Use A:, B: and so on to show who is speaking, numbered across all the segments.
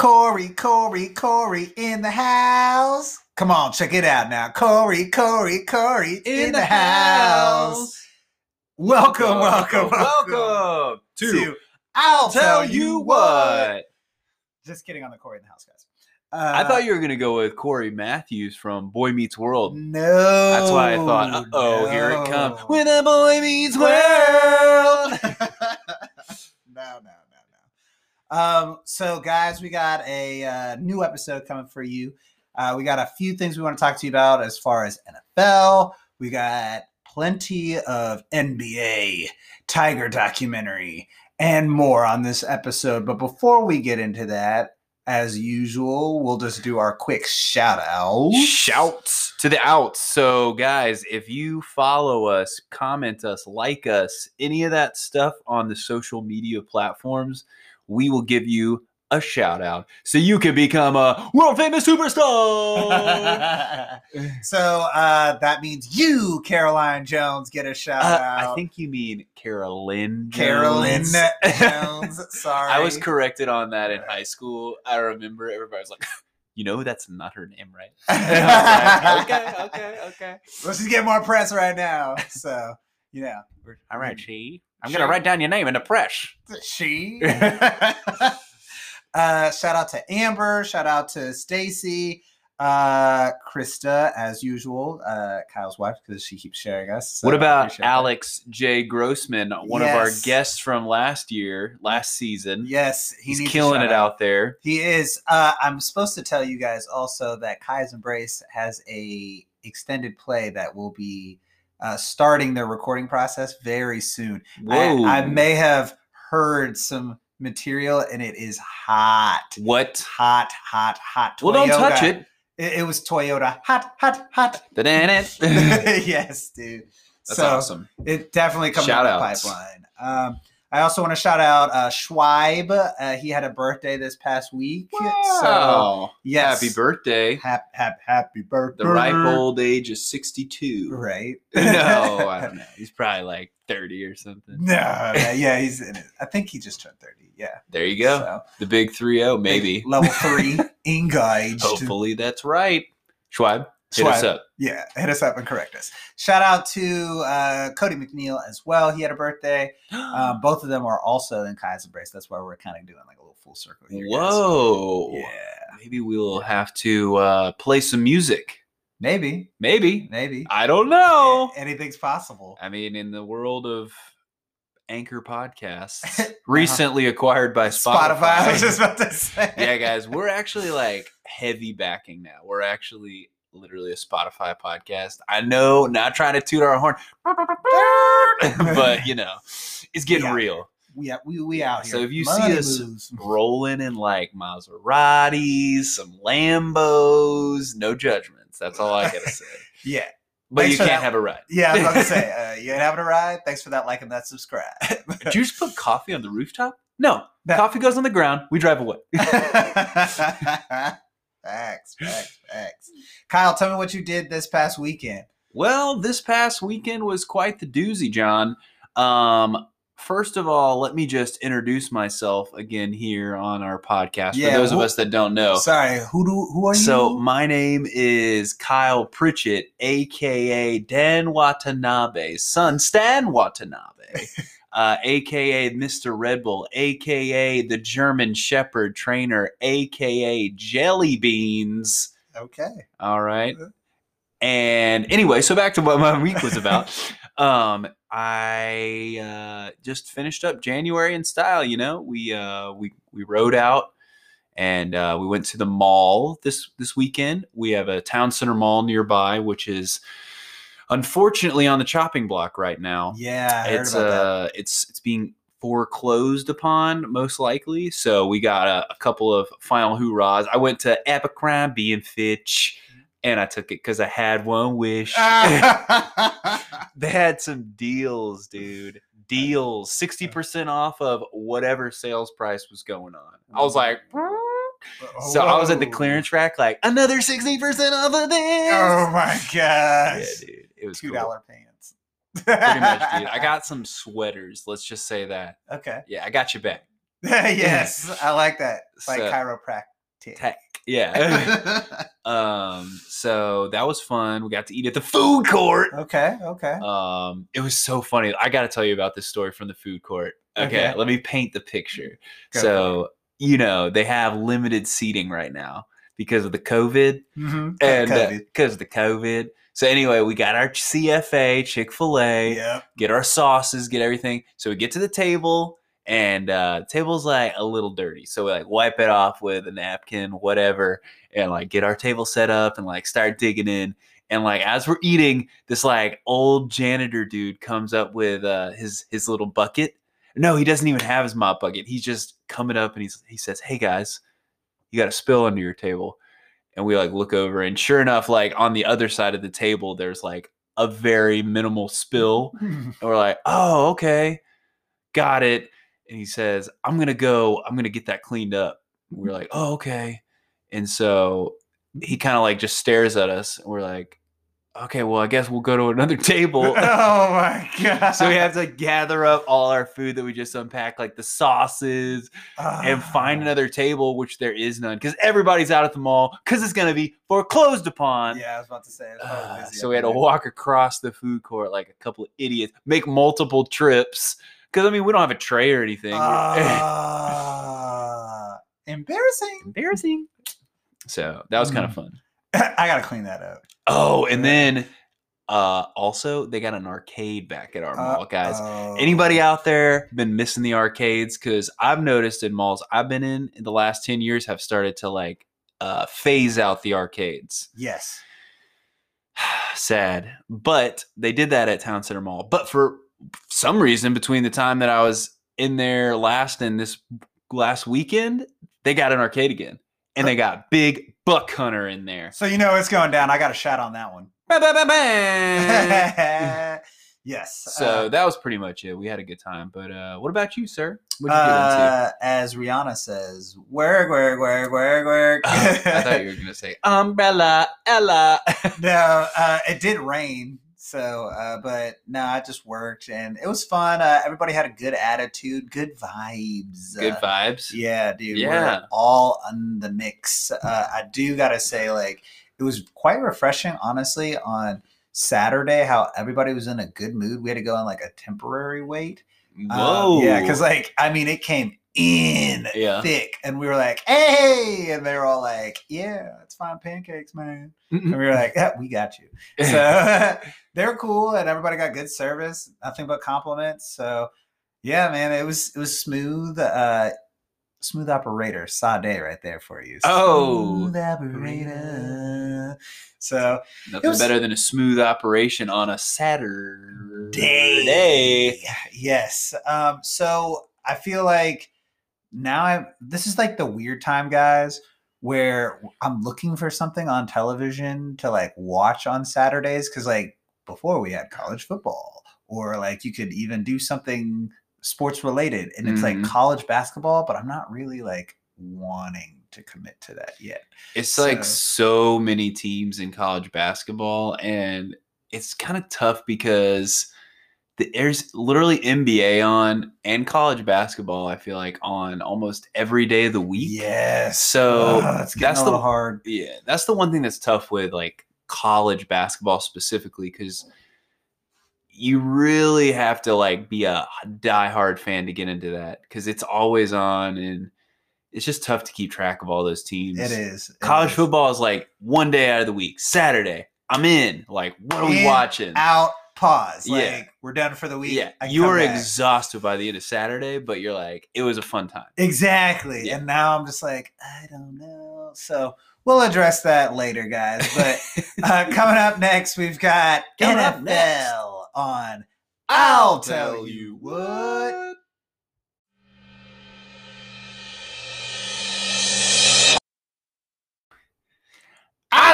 A: Corey, Corey, Corey in the house. Come on, check it out now. Corey, Corey, Corey in, the, house. Welcome, welcome, welcome,
B: welcome to,
A: I'll
B: Tell You What.
A: Just kidding on the Corey in the house, guys. Uh,
B: I thought you were gonna go with Corey Matthews from Boy Meets World.
A: No.
B: That's why I thought, uh oh, here it comes. When a boy meets world.
A: no, no, no, no. Um, so guys, we got a uh, new episode coming for you. Uh, we got a few things we want to talk to you about as far as NFL. We got plenty of NBA, Tiger documentary, and more on this episode. But before we get into that, as usual, we'll just do our quick shout out.
B: Shouts to the outs. So, guys, if you follow us, comment us, like us, any of that stuff on the social media platforms, we will give you a shout out so you can become a world famous superstar.
A: so uh, that means you, Caroline Jones, get a shout
B: Uh,
A: out.
B: I think you mean Carolyn.
A: Carolyn
B: Jones.
A: Jones. Sorry,
B: I was corrected on that in high school. I remember everybody was like, "You know, that's not her name, right?" And I was like, okay, okay, okay.
A: Let's just get more press right now. So you know,
B: All right, she. I'm
A: She-
B: gonna write down your name in the press.
A: she. uh, shout out to Amber. Shout out to Stacy. Uh, Krista, as usual, uh, Kyle's wife, because she keeps sharing us. so
B: what about
A: appreciate that.
B: Alex J. Grossman, one of our guests from last year, last season?
A: Yes, he
B: He's killing
A: shout
B: it out there.
A: He is. Uh, I'm supposed to tell you guys also that Kai's Embrace has a extended play that will be uh, starting their recording process very soon. I,
B: Whoa!
A: I may have heard some material, and it is hot,
B: what?
A: hot, hot, hot.
B: Well, don't touch it.
A: It, it was Toyota, hot, hot, hot.
B: That's
A: yes, dude. so
B: awesome.
A: it definitely comes
B: Shout
A: out the pipeline. Um, I also want to shout out uh, Schweib. Uh, he had a birthday this past week. So yes,
B: Happy birthday!
A: Hap, hap, happy birthday.
B: The ripe old age of 62.
A: Right.
B: no, I don't know. He's probably like 30 or something.
A: No, no, yeah, he's in it. I think he just turned 30. Yeah.
B: There you go.
A: So,
B: The big 3 0, maybe.
A: Level three, engaged.
B: Hopefully that's right. Schwab, hit us up.
A: Yeah, hit us up and correct us. Shout out to uh, Cody McNeil as well. He had a birthday. Um, both of them are also in Kai's Embrace. That's why we're kind of doing like a little full circle here. guys.
B: Whoa.
A: Yeah.
B: Maybe we'll have to uh, play some music.
A: Maybe.
B: Maybe.
A: Maybe.
B: I don't know.
A: Anything's possible.
B: I mean, in the world of Anchor podcasts, recently acquired by Spotify.
A: Spotify. I was just about to say.
B: yeah, guys, we're actually like heavy backing now. We're actually literally a Spotify podcast. I know, not trying to toot our horn, but you know, it's getting
A: Yeah.
B: real.
A: We out, we, we out here.
B: So if you
A: Money
B: see us
A: moves.
B: rolling in like Maseratis, some Lambos, no judgments. That's all I gotta say.
A: yeah,
B: But
A: Thanks
B: you can't
A: that.
B: have a ride.
A: yeah, I was about to say, uh, you ain't having a ride? Thanks for that like and that subscribe.
B: Did you just put coffee on the rooftop? No,
A: No.
B: coffee goes on the ground. We drive away.
A: facts, facts, facts. Kyle, tell me what you did this past weekend.
B: Well, this past weekend was quite the doozy, John. Um, first of all, let me just introduce myself again here on our podcast
A: Yeah,
B: for those of us that don't know.
A: Sorry, who do who are you?
B: So my name is Kyle Pritchett, aka Dan Watanabe, son, Stan Watanabe, uh, aka Mr. Red Bull, aka the German Shepherd trainer, aka Jelly Beans.
A: Okay.
B: All right. And anyway, so back to what my week was about. um, I uh, just finished up January in style. You know, we uh, we we rode out and uh, we went to the mall this this weekend. We have a town center mall nearby, which is unfortunately on the chopping block right now.
A: Yeah, I heard
B: it's
A: about that.
B: uh, it's it's being foreclosed upon most likely. So we got a, a couple of final hoorahs. I went to Abercrombie and Fitch. And I took it because I had one wish. they had some deals, dude. Deals, sixty percent off of whatever sales price was going on. I was mm-hmm. like, so I was at the
A: oh.
B: clearance rack, like another sixty percent off of this.
A: Oh my gosh.
B: yeah, dude, it was
A: Two
B: cool.
A: dollar pants.
B: Pretty much, dude. I got some sweaters. Let's just say that.
A: Okay.
B: Yeah, I got you back.
A: yes, I like that. Like
B: So-
A: chiropractic.
B: Tech. Yeah. um. So that was fun. We got to eat at the food court.
A: okay, okay.
B: Um. It was so funny. I got to tell you about this story from the food court. Okay.
A: Okay.
B: Let me paint the picture.
A: Go
B: so you know they have limited seating right now because of the COVID
A: Mhm.
B: and because of the COVID. So anyway, we got our CFA Chick Fil A
A: Yep.
B: get our sauces, get everything. So we get to the table, and uh, table's like a little dirty. So we like wipe it off with a napkin, whatever, and like get our table set up and like start digging in. And like as we're eating, this like old janitor dude comes up with uh, his his little bucket. No, he doesn't even have his mop bucket. He's just coming up and he's he says, "Hey guys, you got a spill under your table." And we like look over, and sure enough, like on the other side of the table, there's like a very minimal spill. And we're like, oh, okay, got it. And he says, I'm gonna go, I'm gonna get that cleaned up. And we're like, oh, okay. And so he kind of like just stares at us, and we're like, okay, well, I guess we'll go to another table.
A: oh my god.
B: so we have to gather up all our food that we just unpacked, like the sauces, and find
A: Ah.
B: another table, which there is none, because everybody's out at the mall, because it's gonna be foreclosed upon.
A: Yeah, I was about to say.
B: Uh, so we had to walk across the food court like a couple of idiots, make multiple trips. Because I mean, we don't have a tray or anything.
A: Ah, embarrassing.
B: Embarrassing. So that was kind of
A: Mm.
B: fun.
A: I gotta clean that up.
B: Oh, and then uh also they got an arcade back at our mall, guys.
A: Uh-oh.
B: Anybody out there been missing the arcades? Because I've noticed in malls I've been in in the last 10 years have started to like uh phase out the arcades.
A: Yes.
B: sad but they did that at town center mall but for some reason between the time that i was in there last and this last weekend they got an arcade again and they got big buck hunter in there
A: So you know it's going down. I got a shot on that one. Yes.
B: so
A: uh,
B: that was pretty much it we had a good time but uh what about you sir what did you get into
A: uh, as Rihanna says, work, work, work, work, work.
B: i thought you were gonna say umbrella ella
A: no, uh, it did rain. So, uh, but no, I just worked and it was fun. Uh, everybody had a good attitude, good vibes.
B: good
A: uh,
B: vibes
A: Yeah, dude.
B: Yeah.
A: All in the mix. Uh, I do gotta say, like, it was quite refreshing, honestly, on Saturday, how everybody was in a good mood. We had to go on like a temporary wait. Uh,
B: whoa
A: yeah, because like I mean, it came in
B: Yeah.
A: thick, and we were like, "Hey!" and they were all like, "Yeah, pancakes, man." And we were like, "Yeah, we got you." So they're cool, and everybody got good service, nothing but compliments. So yeah, man, it was it was smooth. Uh, smooth operator, Sade, right there for you.
B: Oh.
A: smooth operator. So
B: Nothing
A: was-
B: better than a smooth operation on a Saturday.
A: day. Yes. Um, so I feel like now I this is like the weird time, guys, where I'm looking for something on television to like watch on Saturdays because like before we had college football or like you could even do something sports related and it's
B: Mhm.
A: like college basketball, but I'm not really like wanting to commit to that yet.
B: It's like
A: So-
B: so many teams in college basketball, and it's kind of tough because there's literally NBA on and college basketball. I feel like on almost every day of the week.
A: Yes.
B: So
A: ah, it's
B: that's
A: a
B: the-
A: hard.
B: Yeah, that's the one thing that's tough with like college basketball specifically because you really have to like be a diehard fan to get into that because it's always on and it's just tough to keep track of all those teams.
A: It is. It
B: College
A: is.
B: football is like one day out of the week, Saturday. I'm in. Like, what are we
A: In,
B: watching?
A: out pause. Like
B: Yeah.
A: we're done for the week.
B: yeah, you were
A: back.
B: exhausted by the end of Saturday, but you're like, it was a fun time.
A: exactly.
B: Yeah.
A: And now I'm just like, I don't know. So we'll address that later, guys. But uh, coming up next, we've got
B: Coming
A: NFL on. I'll tell you what.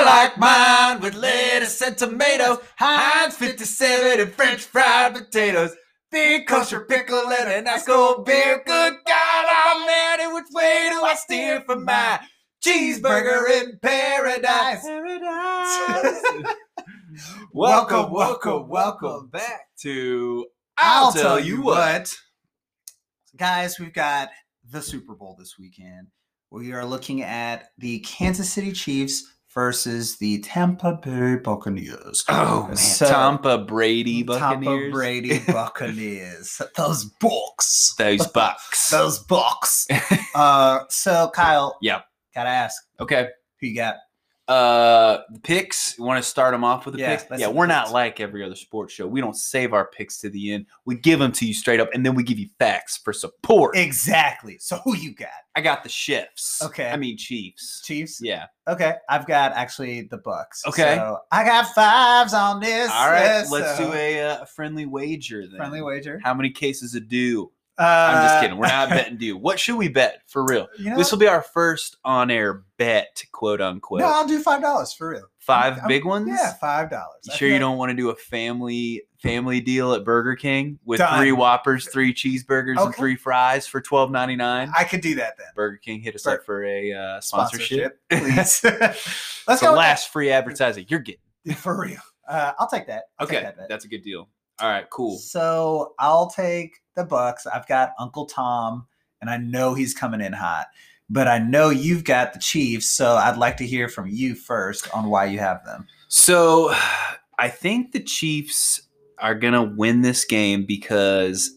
B: Like mine with lettuce and tomatoes, Heinz 57 and French fried potatoes, big kosher pickle and a nice cold beer. Good God i'm Almighty, which way do I steer for my cheeseburger in paradise? Paradise. welcome, welcome, welcome back to I'll, tell, you what.
A: Guys, we've got the Super Bowl this weekend. We are looking at the Kansas City Chiefs versus the Tampa Bay Buccaneers.
B: Oh man,
A: So-
B: Tampa Brady Buccaneers.
A: Tampa Brady Buccaneers. Those books.
B: Those bucks.
A: Those books. uh, so Kyle.
B: Yep.
A: Gotta ask,
B: okay.
A: who you got?
B: Uh, the picks. You want to start them off with the
A: Yeah,
B: picks? Yeah, we're not like every other sports show. We don't save our picks to the end. We give them to you straight up, and then we give you facts for support.
A: Exactly. So who you got?
B: I got the shifts.
A: Okay.
B: I mean Chiefs.
A: Chiefs.
B: Yeah.
A: Okay, I've got actually the Bucks.
B: Okay.
A: so I got fives on this.
B: All right.
A: yes,
B: let's
A: so-
B: do a, uh, friendly wager then.
A: friendly wager.
B: How many cases of dew?
A: Uh,
B: I'm just kidding. We're not betting dew. What should we bet for real?
A: You know,
B: This will be our first on-air bet, quote unquote.
A: no, I'll do five dollars for real.
B: 5
A: I'm-
B: big ones.
A: Yeah, five dollars.
B: You sure you don't want to do a family family deal at Burger King with
A: Done.
B: three Whoppers, three cheeseburgers, and three fries for twelve ninety nine?
A: I could do that then.
B: Burger King hit us
A: Bur-
B: up for a uh, sponsorship.
A: please. Let's go
B: last free advertising you're getting.
A: for real. Uh, I'll take that. I'll take
B: Okay,
A: that bet.
B: that's a good deal. All right, cool.
A: So I'll take the Bucks. I've got Uncle Tom, and I know he's coming in hot. But I know you've got the Chiefs, so I'd like to hear from you first on why you have them.
B: So I think the Chiefs are gonna win this game because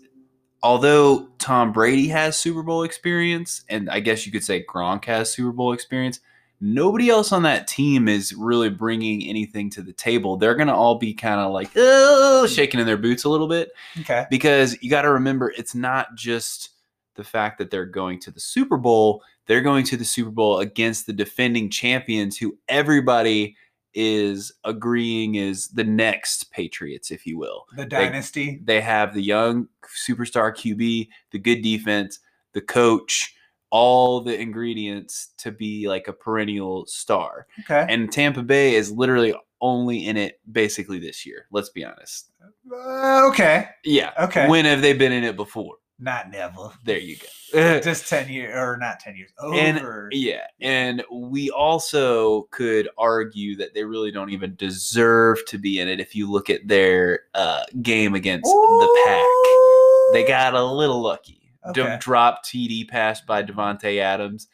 B: although Tom Brady has Super Bowl experience, and I guess you could say Gronk has Super Bowl experience, nobody else on that team is really bringing anything to the table. They're gonna all be kind of like oh, shaking in their boots a little bit
A: Okay.
B: because you got to remember it's not just the fact that they're going to the Super Bowl, they're going to the Super Bowl against the defending champions who everybody is agreeing is the next Patriots, if you will.
A: The dynasty.
B: They have the young superstar QB, the good defense, the coach, all the ingredients to be like a perennial star.
A: Okay.
B: And Tampa Bay is literally only in it basically this year. Let's be honest.
A: Uh, okay.
B: Yeah.
A: Okay.
B: When have they been in it before?
A: Not never.
B: There you go.
A: Just 10 years, or not 10 years.
B: And- yeah. And we also could argue that they really don't even deserve to be in it if you look at their uh, game against the pack. They got a little lucky.
A: Okay.
B: Drop TD pass by Davante Adams.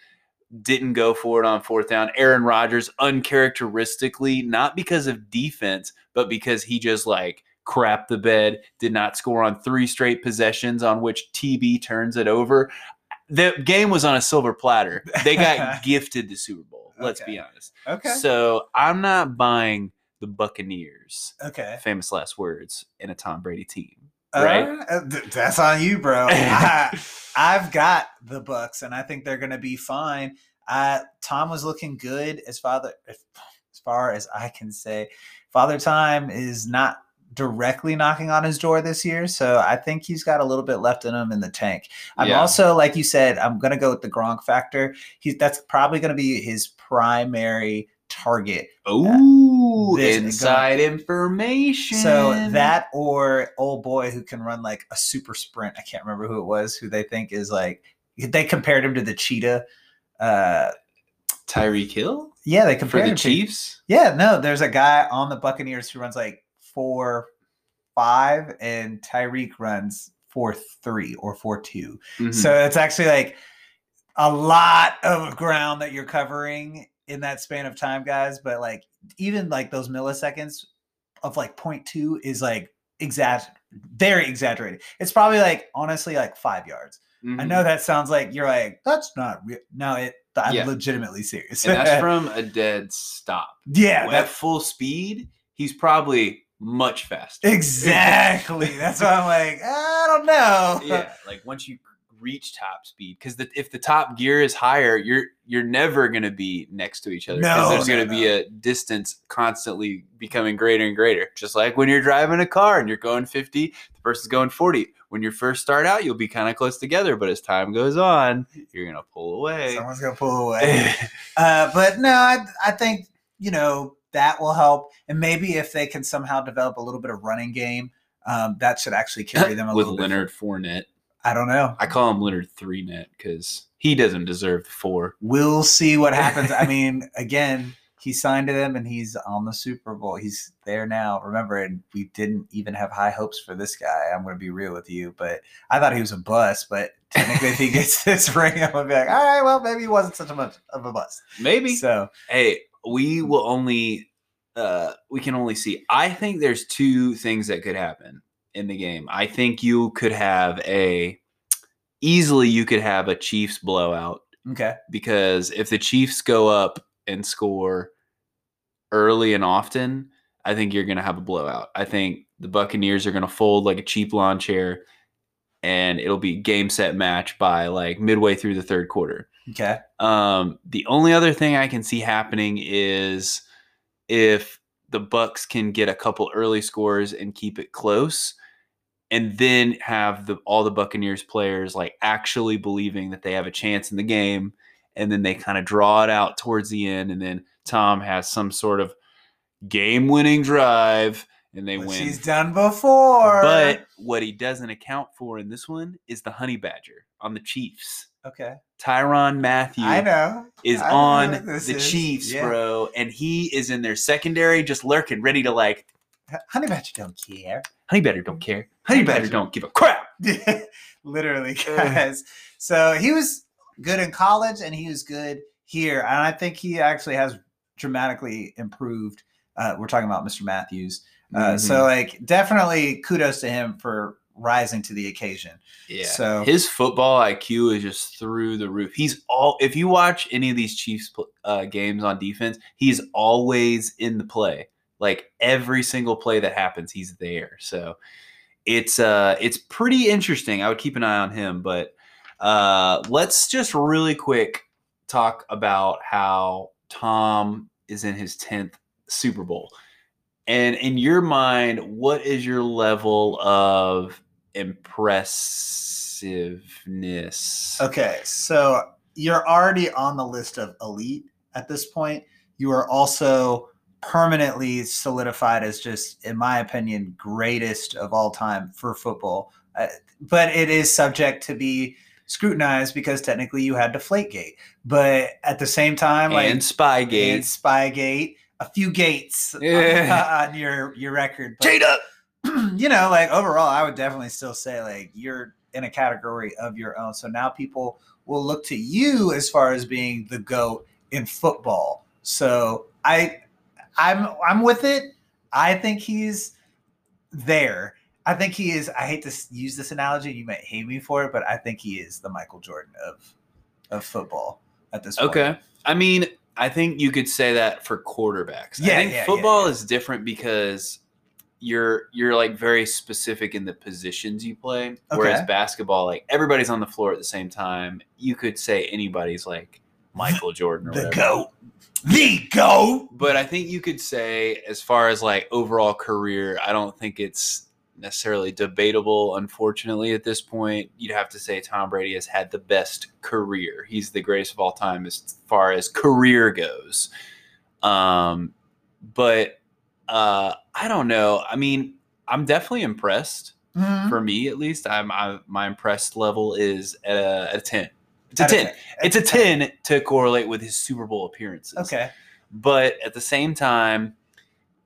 B: Didn't go for it on fourth down. Aaron Rodgers, uncharacteristically, not because of defense, but because he just like crapped the bed, did not score on three straight possessions on which TB turns it over. The game was on a silver platter. They got gifted the Super Bowl. Let's
A: Okay.
B: be honest.
A: Okay.
B: So I'm not buying the Buccaneers,
A: okay.
B: famous last words, in a Tom Brady team. Right?
A: Uh, that's on you, bro. I, I've got the Bucks, and I think they're going to be fine. Uh, Tom was looking good as father, if, as far as I can say. Father Time is not directly knocking on his door this year, so I think he's got a little bit left in him in the tank. I'm
B: Yeah.
A: also, like you said, I'm going to go with the Gronk factor. He's that's probably going to be his primary target
B: Ooh,
A: This-
B: inside information.
A: So that or old boy who can run like a super sprint. I can't remember who it was who they think is like they compared him to the cheetah. Uh
B: Tyreek Hill
A: yeah, they
B: for
A: compared
B: the
A: to- the
B: Chiefs.
A: yeah, no, there's a guy on the Buccaneers who runs like four five and Tyreek runs four three or four two.
B: Mhm.
A: So it's actually like a lot of ground that you're covering in that span of time, guys. But like even like those milliseconds of like 0.2 is like exact very exaggerated. It's probably like honestly like five yards. I
B: Mhm.
A: know that sounds like you're like, that's not real. No, it I'm
B: Yeah.
A: legitimately serious.
B: and that's from a dead stop.
A: yeah,
B: At
A: that
B: full speed, he's probably much faster.
A: exactly. that's why I'm like, I don't know.
B: yeah, like once you reach top speed, because if the top gear is higher, you're you're never gonna be next to each other.
A: No,
B: there's
A: no,
B: gonna be a distance constantly becoming greater and greater. Just like when you're driving a car and you're going 50, the person's going 40. When you first start out, you'll be kind of close together, but as time goes on, you're gonna pull away.
A: Someone's gonna pull away. Uh, but no, I, I think you know that will help, and maybe if they can somehow develop a little bit of running game, um, that should actually carry them a
B: with
A: little bit.
B: Leonard Fournette.
A: I don't know.
B: I call him Leonard Three Net because he doesn't deserve the four.
A: We'll see what happens. I mean, again, he signed to them, and he's on the Super Bowl. He's there now. Remember, and we didn't even have high hopes for this guy. I'm going to be real with you, but I thought he was a bust. But technically, if he gets this ring, I'm gonna be like, all right, well, maybe he wasn't such a much of a bust.
B: Maybe.
A: So
B: hey, we will only uh we can only see. I think there's two things that could happen in the game. I think you could have a easily you could have a Chiefs blowout
A: okay,
B: because if the Chiefs go up and score early and often, I think you're going to have a blowout. I think the Buccaneers are going to fold like a cheap lawn chair and it'll be game set match by like midway through the third quarter.
A: okay,
B: Um, the only other thing I can see happening is if the Bucks can get a couple early scores and keep it close, and then have the all the Buccaneers players like actually believing that they have a chance in the game, and then they kind of draw it out towards the end, and then Tom has some sort of game-winning drive, and they
A: Which
B: win.
A: he's done before.
B: But what he doesn't account for in this one is the Honey Badger on the Chiefs.
A: okay,
B: Tyrann Mathieu
A: I know
B: is
A: I know
B: on the
A: is.
B: Chiefs,
A: Yeah.
B: bro, and he is in their secondary, just lurking, ready to like.
A: Honey Badger don't care.
B: Honey Badger don't care. Honey Badger don't give a crap.
A: Literally, guys. So he was good in college and he was good here. And I think he actually has dramatically improved. Uh, we're talking about Mr. Matthews. Uh,
B: Mhm.
A: So, like, definitely kudos to him for rising to the occasion.
B: yeah,
A: so-
B: his football IQ is just through the roof. He's all. If you watch any of these Chiefs uh, games on defense, he's always in the play. Like every single play that happens, he's there. So it's uh it's pretty interesting. I would keep an eye on him, but uh let's just really quick talk about how Tom is in his 10th Super Bowl. And in your mind, what is your level of impressiveness?
A: Okay. So you're already on the list of elite at this point. You are also permanently solidified as just, in my opinion, greatest of all time for football. Uh, but it is subject to be scrutinized because technically you had Deflategate. But at the same time, like
B: and Spygate.
A: and Spygate, a few gates on-
B: Yeah.
A: on, your your record. But,
B: Jada!
A: you know, like overall, I would definitely still say like you're in a category of your own. So now people will look to you as far as being the goat in football. So I, I'm I'm with it. I think he's there. I think he is. I hate to use this analogy. You might hate me for it, but I think he is the Michael Jordan of of football at this point.
B: Okay. I mean, I think you could say that for quarterbacks.
A: Yeah,
B: I think
A: yeah, yeah,
B: football
A: yeah.
B: is different because you're you're like very specific in the positions you play.
A: Okay.
B: Whereas basketball, like everybody's on the floor at the same time. You could say anybody's like Michael Jordan or
A: The
B: whatever.
A: goat, the goat.
B: But I think you could say, as far as like overall career, I don't think it's necessarily debatable. Unfortunately, at this point, you'd have to say Tom Brady has had the best career. He's the greatest of all time as far as career goes. Um, but uh, I don't know. I mean, I'm definitely impressed.
A: Mhm.
B: For me, at least, I'm I, my impressed level is at a, at a ten. It's a ten. It's a ten to correlate with his Super Bowl appearances
A: Okay.
B: but at the same time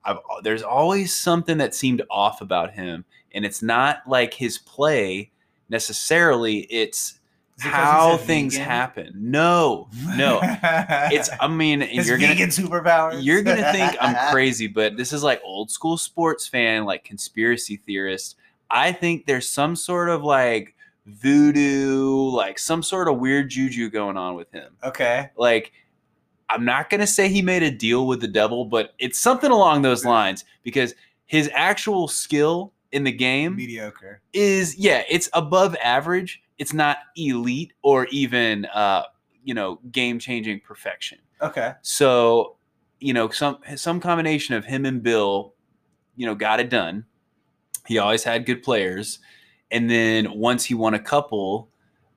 B: I've, there's always something that seemed off about him and it's not like his play necessarily it's
A: Is it 'cause he's
B: how things
A: vegan?
B: happen no no it's i mean
A: his
B: you're gonna
A: vegan superpowers.
B: you're gonna think i'm crazy but this is like old school sports fan like conspiracy theorist i think there's some sort of like voodoo like some sort of weird juju going on with him
A: okay.
B: like I'm not going to say he made a deal with the devil, but it's something along those lines because his actual skill in the game
A: Mediocre.
B: is yeah, it's above average. It's not elite or even uh, you know, game-changing perfection.
A: Okay.
B: So, you know, some some combination of him and Bill, you know, got it done. He always had good players, and then once he won a couple,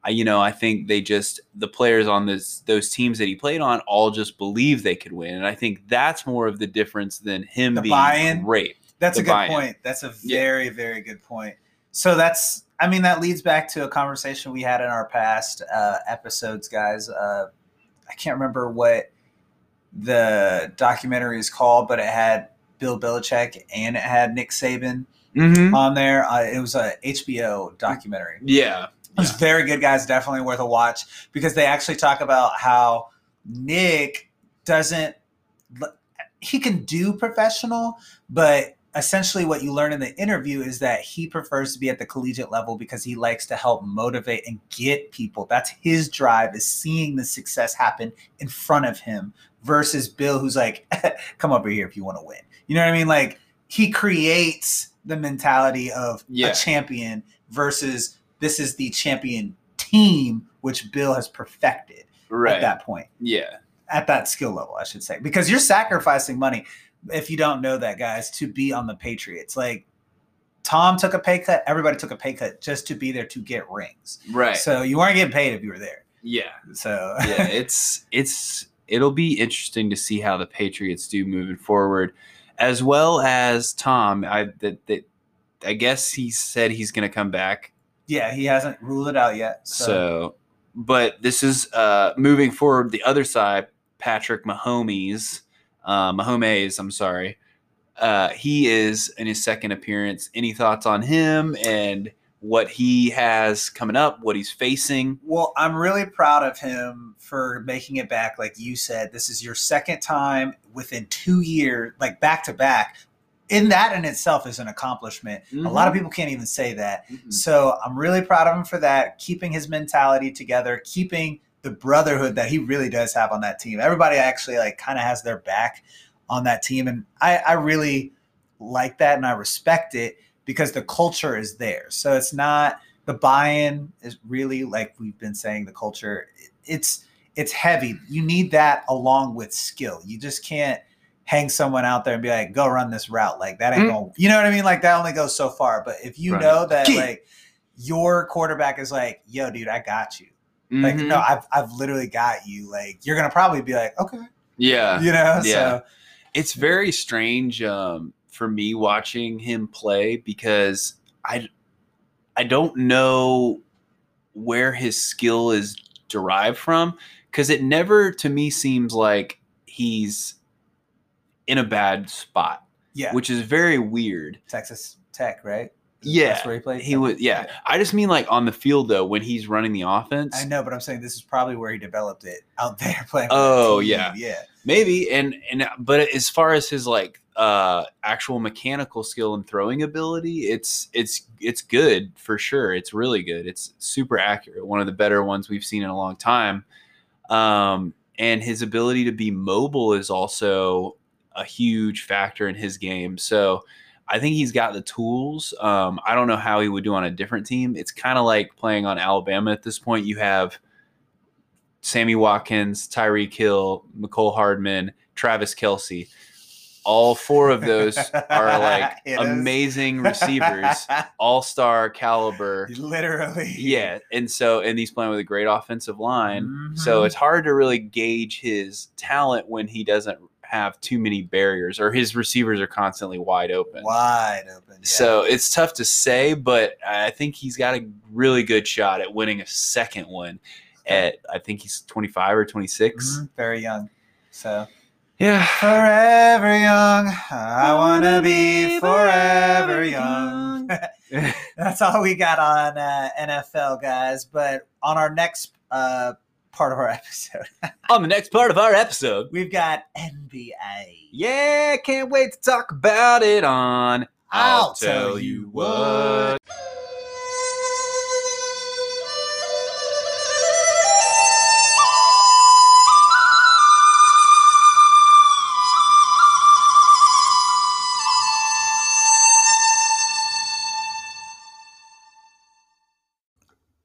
B: I, you know, I think they just the players on this those teams that he played on all just believe they could win, and I think that's more of the difference than him
A: The
B: being
A: buy-in?
B: great.
A: That's
B: The
A: a good
B: buy-in.
A: point. That's a
B: Yeah.
A: very, very good point. So that's, I mean, that leads back to a conversation we had in our past uh, episodes, guys. Uh, I can't remember what the documentary is called, but it had Bill Belichick and it had Nick Saban
B: Mm-hmm.
A: on there. Uh, it was a HBO documentary.
B: Yeah,
A: It's
B: Yeah.
A: very good, guys. Definitely worth a watch because they actually talk about how Nick doesn't. He can do professional, but essentially, what you learn in the interview is that he prefers to be at the collegiate level because he likes to help motivate and get people. That's his drive is seeing the success happen in front of him versus Bill, who's like, "Come over here if you want to win." You know what I mean? Like he creates the mentality of
B: Yeah.
A: a champion versus this is the champion team, which Bill has perfected
B: Right.
A: at that point,
B: Yeah.
A: at that skill level, I should say, because you're sacrificing money. If you don't know that, guys, to be on the Patriots, like Tom took a pay cut, everybody took a pay cut just to be there to get rings.
B: Right.
A: So you weren't getting paid if you were there.
B: yeah.
A: So
B: yeah, it's it's it'll be interesting to see how the Patriots do moving forward, as well as Tom. I that, that I guess he said he's going to come back.
A: yeah, he hasn't ruled it out yet.
B: So,
A: So,
B: but this is uh moving forward. The other side, Patrick Mahomes, uh, Mahomes. I'm sorry. Uh, he is in his second appearance. Any thoughts on him and what he has coming up? What he's facing?
A: Well, I'm really proud of him for making it back. Like you said, this is your second time within two years, like back to back. In that in itself is an accomplishment. A lot of people can't even say that.
B: Mhm.
A: So I'm really proud of him for that, keeping his mentality together, keeping the brotherhood that he really does have on that team. Everybody actually like kind of has their back on that team. And I, I really like that and I respect it because the culture is there. So it's not the buy-in is really like we've been saying the culture it's it's heavy. You need that along with skill. You just can't hang someone out there and be like, go run this route. Like that ain't
B: Mhm.
A: going you know what I mean? Like that only goes so far. But if you
B: Right.
A: know that like your quarterback is like, yo, dude, I got you. Like,
B: Mhm.
A: no, I've I've literally got you. Like, you're gonna probably be like, okay,
B: yeah,
A: you know.
B: Yeah.
A: So
B: it's very strange um, for me watching him play because I I don't know where his skill is derived from because it never to me seems like he's in a bad spot,
A: yeah,
B: which is very weird.
A: Texas Tech, right?
B: Yeah,
A: That's where he played.
B: He was yeah. I just mean like on the field though when he's running the offense.
A: I know, but I'm saying this is probably where he developed it out there playing.
B: Oh, yeah.
A: yeah.
B: Maybe and and but as far as his like uh actual mechanical skill and throwing ability, it's it's it's good for sure. It's really good. It's super accurate. One of the better ones we've seen in a long time. Um and his ability to be mobile is also a huge factor in his game. So I think he's got the tools. Um, I don't know how he would do on a different team. It's kind of like playing on Alabama at this point. You have Sammy Watkins, Tyreek Hill, Mecole Hardman, Travis Kelce. All four of those are like amazing receivers, all star caliber.
A: Literally.
B: Yeah. And so, and he's playing with a great offensive line. So
A: Mhm.
B: it's hard to really gauge his talent when he doesn't have too many barriers or his receivers are constantly wide open.
A: wide open. Yeah.
B: So it's tough to say, but I think he's got a really good shot at winning a second one. At I think he's 25 or 26.
A: Mhm, very young. So
B: Yeah.
A: forever young. I wanna be forever young. That's all we got on uh, NFL, guys. But on our next uh, part of our episode,
B: On the next part of our episode,
A: we've got NBA.
B: yeah, can't wait to talk about it on
A: I'll tell you what.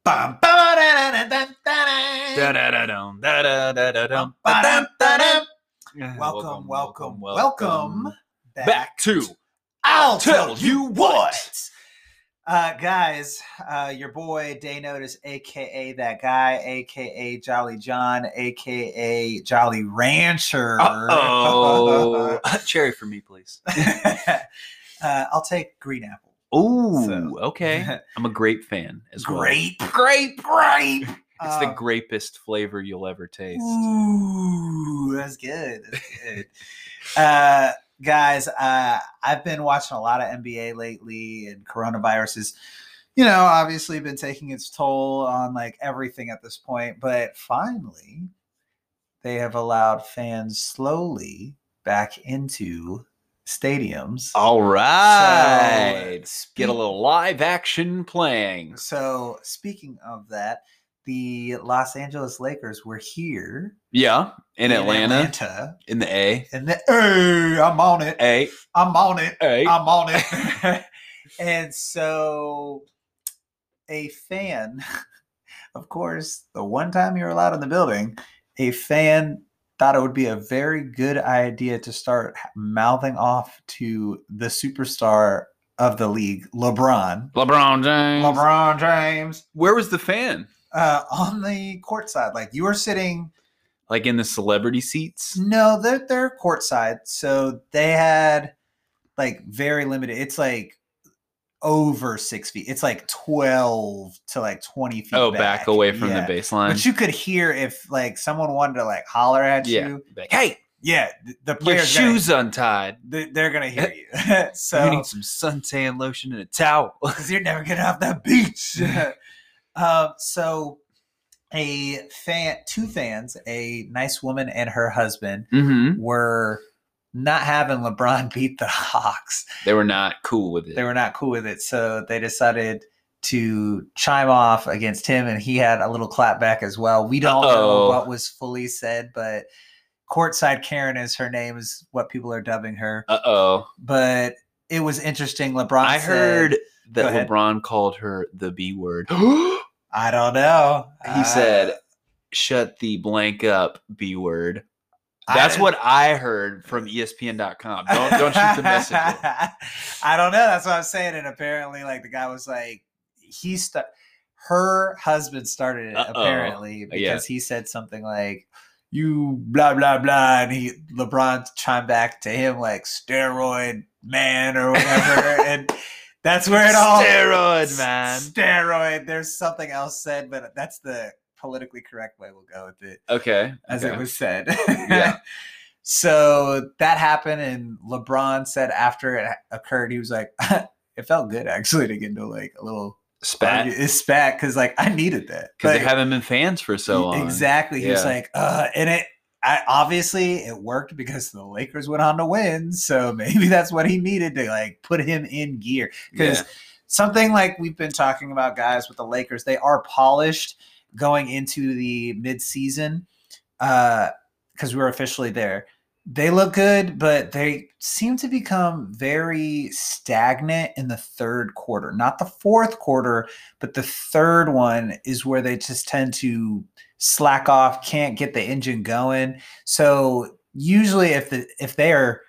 A: Bum, ba-da-da-da-da-da-da. Welcome, welcome, welcome back,
B: to
A: I'll
B: Tell You What.
A: Uh, guys, uh, your boy Day Notice, aka that guy, aka Jolly John, aka Jolly Rancher.
B: Oh, cherry for me, please.
A: uh, I'll take green apple.
B: Oh,
A: So-
B: okay. I'm a grape fan as well.
A: Grape, grape, grape.
B: It's the
A: Uh,
B: grapest flavor you'll ever taste.
A: Ooh, that's good. That's good. uh, guys, uh, I've been watching a lot of NBA lately, and coronavirus is, you know, obviously been taking its toll on like everything at this point. But finally, they have allowed fans slowly back into stadiums.
B: All right.
A: speak-
B: Get a little live action playing.
A: So, speaking of that, the Los Angeles Lakers were here
B: Yeah, in, Atlanta,
A: Atlanta,
B: in the A.
A: in the, hey, I'm on it.
B: A.
A: I'm on it.
B: A.
A: I'm on it. and so, a fan, of course, the one time you're allowed in the building, a fan thought it would be a very good idea to start mouthing off to the superstar of the league, LeBron.
B: LeBron James.
A: LeBron James.
B: Where was the fan?
A: Uh, on the court side, like you were sitting.
B: Like in the celebrity seats?
A: No, they're they're courtside, so they had like very limited. It's like over six feet. It's like twelve to like twenty feet.
B: Oh, back, away from
A: Yeah.
B: the baseline.
A: But you could hear if like someone wanted to like holler at
B: yeah.
A: you.
B: Like, hey,
A: Yeah, th- the
B: your
A: players
B: shoes untied.
A: Gonna, they- they're gonna hear you. so you
B: need some suntan lotion and a towel.
A: because you're never getting off that beach. Um, so a fan, two fans, a nice woman and her husband
B: mm-hmm.
A: were not having LeBron beat the Hawks.
B: They were not cool with it.
A: They were not cool with it, so they decided to chime off against him, and he had a little clap back as well. We don't know
B: Uh-oh.
A: what was fully said, but courtside Karen is her name, is what people are dubbing her.
B: Uh oh.
A: But it was interesting. LeBron.
B: I
A: said-
B: heard that. LeBron called her the B word. he
A: I don't know. Uh,
B: said, shut the blank up, B word. That's
A: didn't-
B: what I heard from ESPN.com. Don't, don't shoot the messenger.
A: I don't know. That's what I'm saying. And apparently, like the guy was like, he st- her husband started it
B: Uh-oh.
A: apparently because
B: Yeah.
A: he said something like, "You blah blah blah," and he LeBron chimed back to him like "steroid man" or whatever, and that's where it all
B: Steroid, man.
A: Steroid. There's something else said, but that's the politically correct way we'll go with it
B: Okay.
A: as
B: okay.
A: it was said.
B: Yeah.
A: so that happened, and LeBron said after it occurred, he was like, "It felt good actually to get into like a little
B: spat
A: argue- It's spat because like I needed that
B: because they haven't been fans for so long.
A: Exactly. He was like, uh, and it. I, obviously, it worked because the Lakers went on to win. So maybe that's what he needed to like put him in gear. Because
B: Yeah.
A: something like we've been talking about, guys, with the Lakers, they are polished going into the midseason uh, because we're officially there. They look good, but they seem to become very stagnant in the third quarter. Not the fourth quarter, but the third one is where they just tend to slack off, can't get the engine going. So usually if the if they're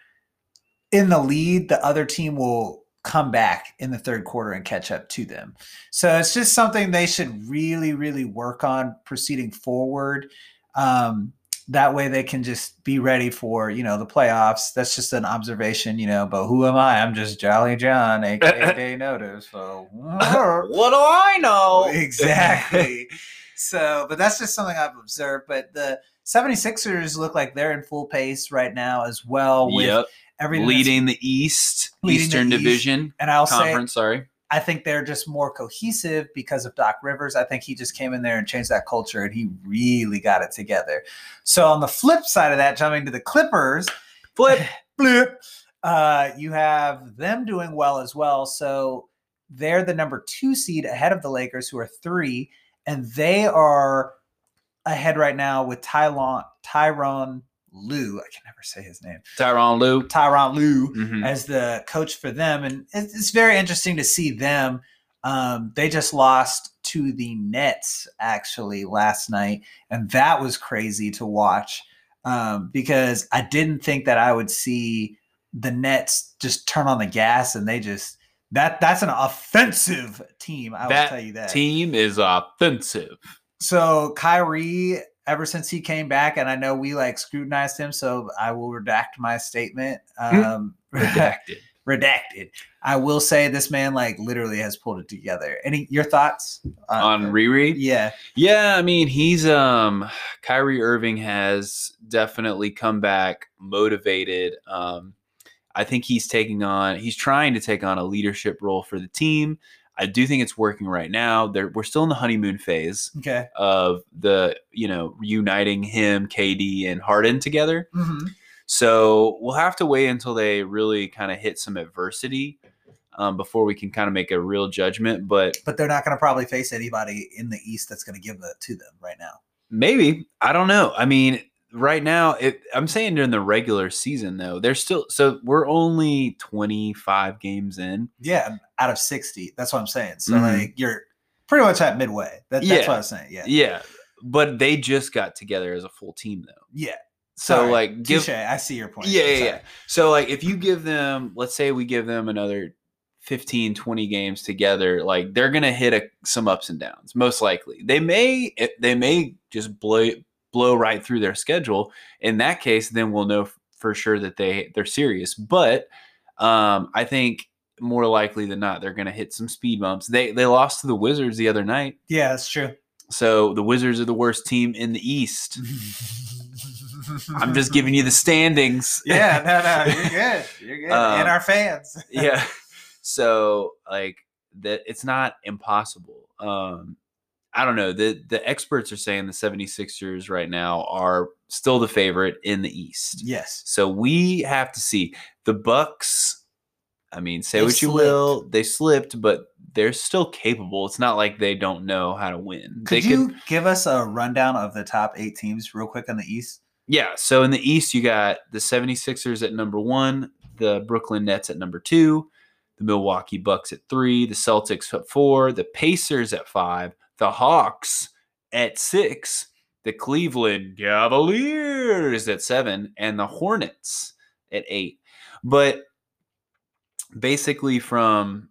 A: in the lead, the other team will come back in the third quarter and catch up to them. So it's just something they should really, really work on proceeding forward. Um, that way they can just be ready for you know the playoffs. That's just an observation, you know. But who am I? I'm just Jolly John, aka Day Notice. So
B: what do I know?
A: exactly. so, but that's just something I've observed. But the 76ers look like they're in full pace right now as well with
B: yep.
A: everything
B: Leading the East,
A: Leading the
B: Eastern
A: East.
B: Division
A: And I'll say
B: sorry.
A: I think they're just more cohesive because of Doc Rivers. I think he just came in there and changed that culture and he really got it together. So on the flip side of that, jumping to the Clippers,
B: Flip.
A: blip, uh, you have them doing well as well. So they're the number two seed ahead of the Lakers, who are three, and they are ahead right now with Tyronn Tyronn Lue. I can never say his name.
B: Tyronn Lue.
A: Tyronn Lue
B: Mhm.
A: as the coach for them, and it's, very interesting to see them. Um, they just lost to the Nets actually last night, and that was crazy to watch um, because I didn't think that I would see the Nets just turn on the gas and they just that that's an offensive team. I will tell you that.
B: Team is offensive.
A: So Kyrie, ever since he came back, and I know we like scrutinized him, so I will redact my statement. Um,
B: Redacted.
A: redacted. I will say this man like literally has pulled it together. Any your thoughts
B: On Riri?
A: Yeah,
B: Yeah, I mean, he's um Kyrie Irving has definitely come back motivated. Um I think he's taking on he's trying to take on a leadership role for the team. I do think it's working right now. There, we're still in the honeymoon phase
A: Okay.
B: of the you know uniting him, KD, and Harden together.
A: hmm
B: So we'll have to wait until they really kind of hit some adversity um, before we can kind of make a real judgment. But
A: But they're not going to probably face anybody in the East that's going to give that to them right now.
B: maybe I don't know. I mean, right now, it, I'm saying during the regular season though, they're still so we're only 25 games in.
A: Yeah, out of 60. That's what I'm saying. So,
B: Mhm.
A: like, you're pretty much at midway. That, that's
B: Yeah.
A: what I was saying. Yeah.
B: Yeah, but they just got together as a full team though.
A: Yeah.
B: So
A: Sorry.
B: like, give
A: Touche. I see your point.
B: Yeah, yeah, yeah. So like if you give them, let's say we give them another 15, 20 games together, like they're gonna hit a, some ups and downs, most likely. They may they may just blow blow right through their schedule. In that case, then we'll know f- for sure that they they're serious. But um, I think more likely than not, they're gonna hit some speed bumps. They they lost to the Wizards the other night.
A: Yeah, that's true.
B: So the Wizards are the worst team in the East. I'm just giving you the standings.
A: Yeah, no, no, you're good. You're good.
B: Um,
A: and our fans.
B: yeah so like that it's not impossible um i don't know the the experts are saying the 76ers right now are still the favorite in the east
A: Yes.
B: so we have to see the bucks i mean say
A: They
B: what you will they slipped but they're still capable it's not like they don't know how to win
A: Could
B: they
A: you give us a rundown of the top eight teams real quick on the East?
B: Yeah. So in the East, you got the 76ers at number one, the Brooklyn Nets at number two, the Milwaukee Bucks at three, the Celtics at four, the Pacers at five, the Hawks at six, the Cleveland Cavaliers at seven, and the Hornets at eight. But basically, from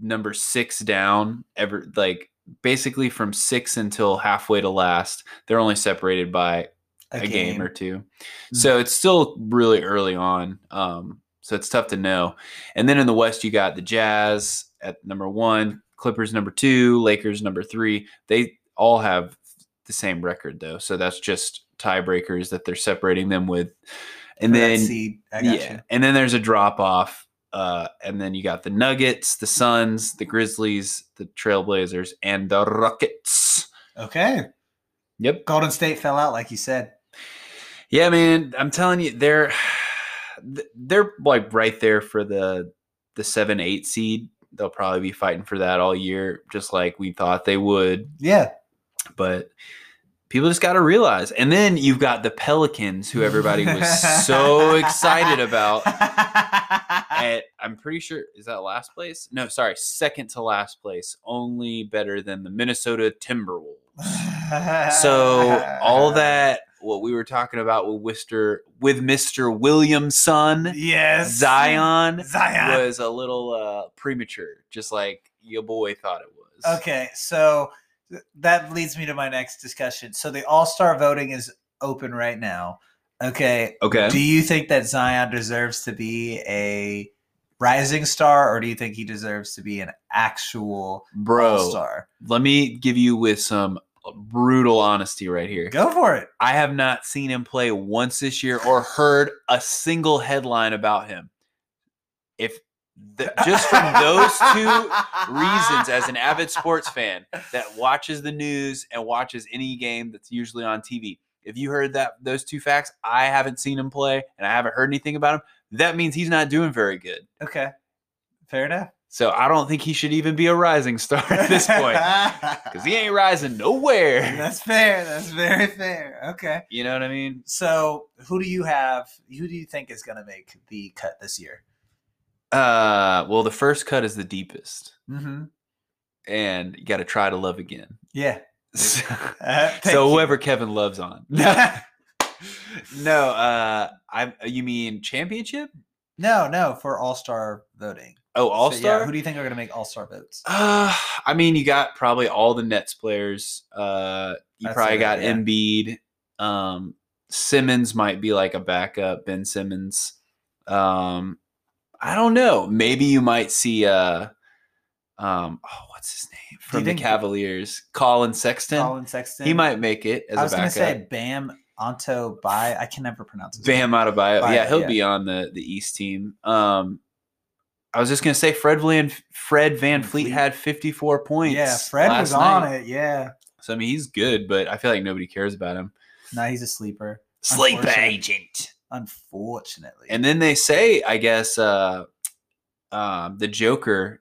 B: number six down, ever like basically from six until halfway to last, they're only separated by a, game. or two.
A: Mm-hmm.
B: So it's still really early on. Um, so it's tough to know. And then in the West, you got the Jazz at number one, Clippers number two, Lakers number three. They all have the same record though. So that's just tiebreakers that they're separating them with. And
A: For
B: then
A: seed. I got
B: yeah,
A: you.
B: and then there's a drop off. Uh, and then you got the Nuggets, the Suns, the Grizzlies, the Trailblazers, and the Rockets.
A: Okay.
B: Yep.
A: Golden State fell out, like you said.
B: Yeah, man, I'm telling you, they're they're like right there for the the seven eight seed. They'll probably be fighting for that all year, just like we thought they would.
A: Yeah.
B: But people just got to realize. And then you've got the Pelicans, who everybody was so excited about. At I'm pretty sure is that last place? No, sorry, second to last place, only better than the Minnesota Timberwolves. So all that what we were talking about with Mister with Mister Williamson
A: Yes.
B: Zion
A: Zion.
B: was a little uh, premature, just like your boy thought it was.
A: Okay, so th- that leads me to my next discussion. So the All Star voting is open right now. Okay.
B: Okay.
A: Do you think that Zion deserves to be a rising star, or do you think he deserves to be an actual
B: Bro,
A: Star?
B: let me give you with some brutal honesty right here.
A: Go for it.
B: I have not seen him play once this year or heard a single headline about him. If the, just from those two reasons, as an avid sports fan that watches the news and watches any game that's usually on TV, if you heard that those two facts, I haven't seen him play and I haven't heard anything about him. That means he's not doing very good.
A: Okay. Fair enough.
B: So I don't think he should even be a rising star at this point because he ain't rising nowhere.
A: That's fair. That's very fair. Okay.
B: You know what I mean?
A: So, who do you have? Who do you think is going to make the cut this year?
B: Uh, well, the first cut is the deepest,
A: Mm-hmm.
B: and you got to try to love again.
A: Yeah.
B: So,
A: Uh,
B: so whoever Kevin loves on. no, uh, I you mean championship?
A: No, no, for All Star voting.
B: Oh, All
A: So,
B: Star.
A: yeah, who do you think are going to make All Star votes?
B: Uh, I mean, you got probably all the Nets players. Uh, you
A: That's
B: probably
A: it,
B: got
A: yeah.
B: Embiid. Um, Simmons might be like a backup. Ben Simmons. Um, I don't know. Maybe you might see. Uh, um, oh, what's his name from the Cavaliers? Collin Sexton.
A: Collin Sexton.
B: He might make it as
A: I was
B: a
A: going to say Bam Anto Bai. I can never pronounce it.
B: Bam
A: name.
B: Adebayo.
A: Bye,
B: Yeah, he'll
A: yeah.
B: be on the the East team. Um, I was just gonna say Fred Van Fred
A: VanVleet
B: had 54 points.
A: Yeah, Fred was on
B: night.
A: it. Yeah.
B: So I mean, he's good, but I feel like nobody cares about him.
A: No, he's a sleeper.
B: Sleep
A: Unfortunately.
B: agent.
A: Unfortunately.
B: And then they say, I guess, uh, um, the Joker,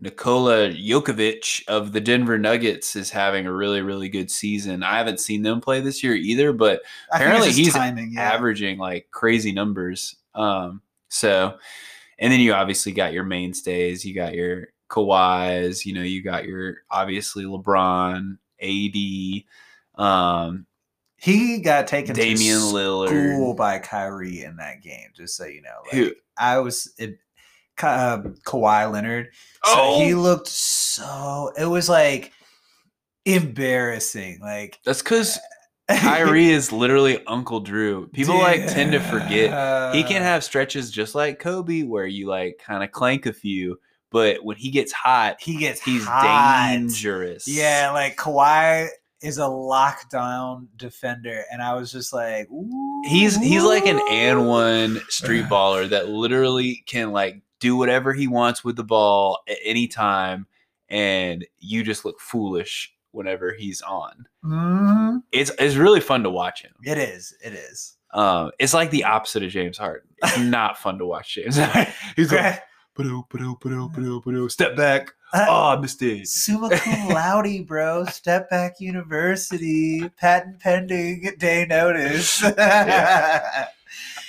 B: Nikola Jokovic of the Denver Nuggets, is having a really, really good season. I haven't seen them play this year either, but apparently he's
A: timing. Yeah.
B: averaging like crazy numbers. Um, so, and then you obviously got your mainstays. You got your Kawhis. You know, you got your obviously LeBron, AD, um,
A: He got taken
B: Damian
A: to
B: Lillard.
A: school by Kyrie in that game. Just so you know, like,
B: Who?
A: I was Ka- uh, Kawhi Leonard. So
B: Oh,
A: he looked so. It was like embarrassing. Like
B: that's because Kyrie is literally Uncle Drew. People like tend to forget he can have stretches just like Kobe where you like kind of clank a few, but when he gets hot,
A: He gets
B: he's
A: hot.
B: dangerous.
A: Yeah, like Kawhi is a lockdown defender, and I was just like, Ooh,
B: He's he's like an and one street baller that literally can like do whatever he wants with the ball at any time, and you just look foolish whenever he's on.
A: Mhm.
B: It's it's really fun to watch him.
A: It is. It is.
B: Um, it's like the opposite of James Harden. It's not fun to watch James. He's like, "Ba-do, ba-do, ba-do, step back.
A: uh,
B: Oh, I missed it.
A: Summa cum laude, bro. Step back university, patent pending, day notice.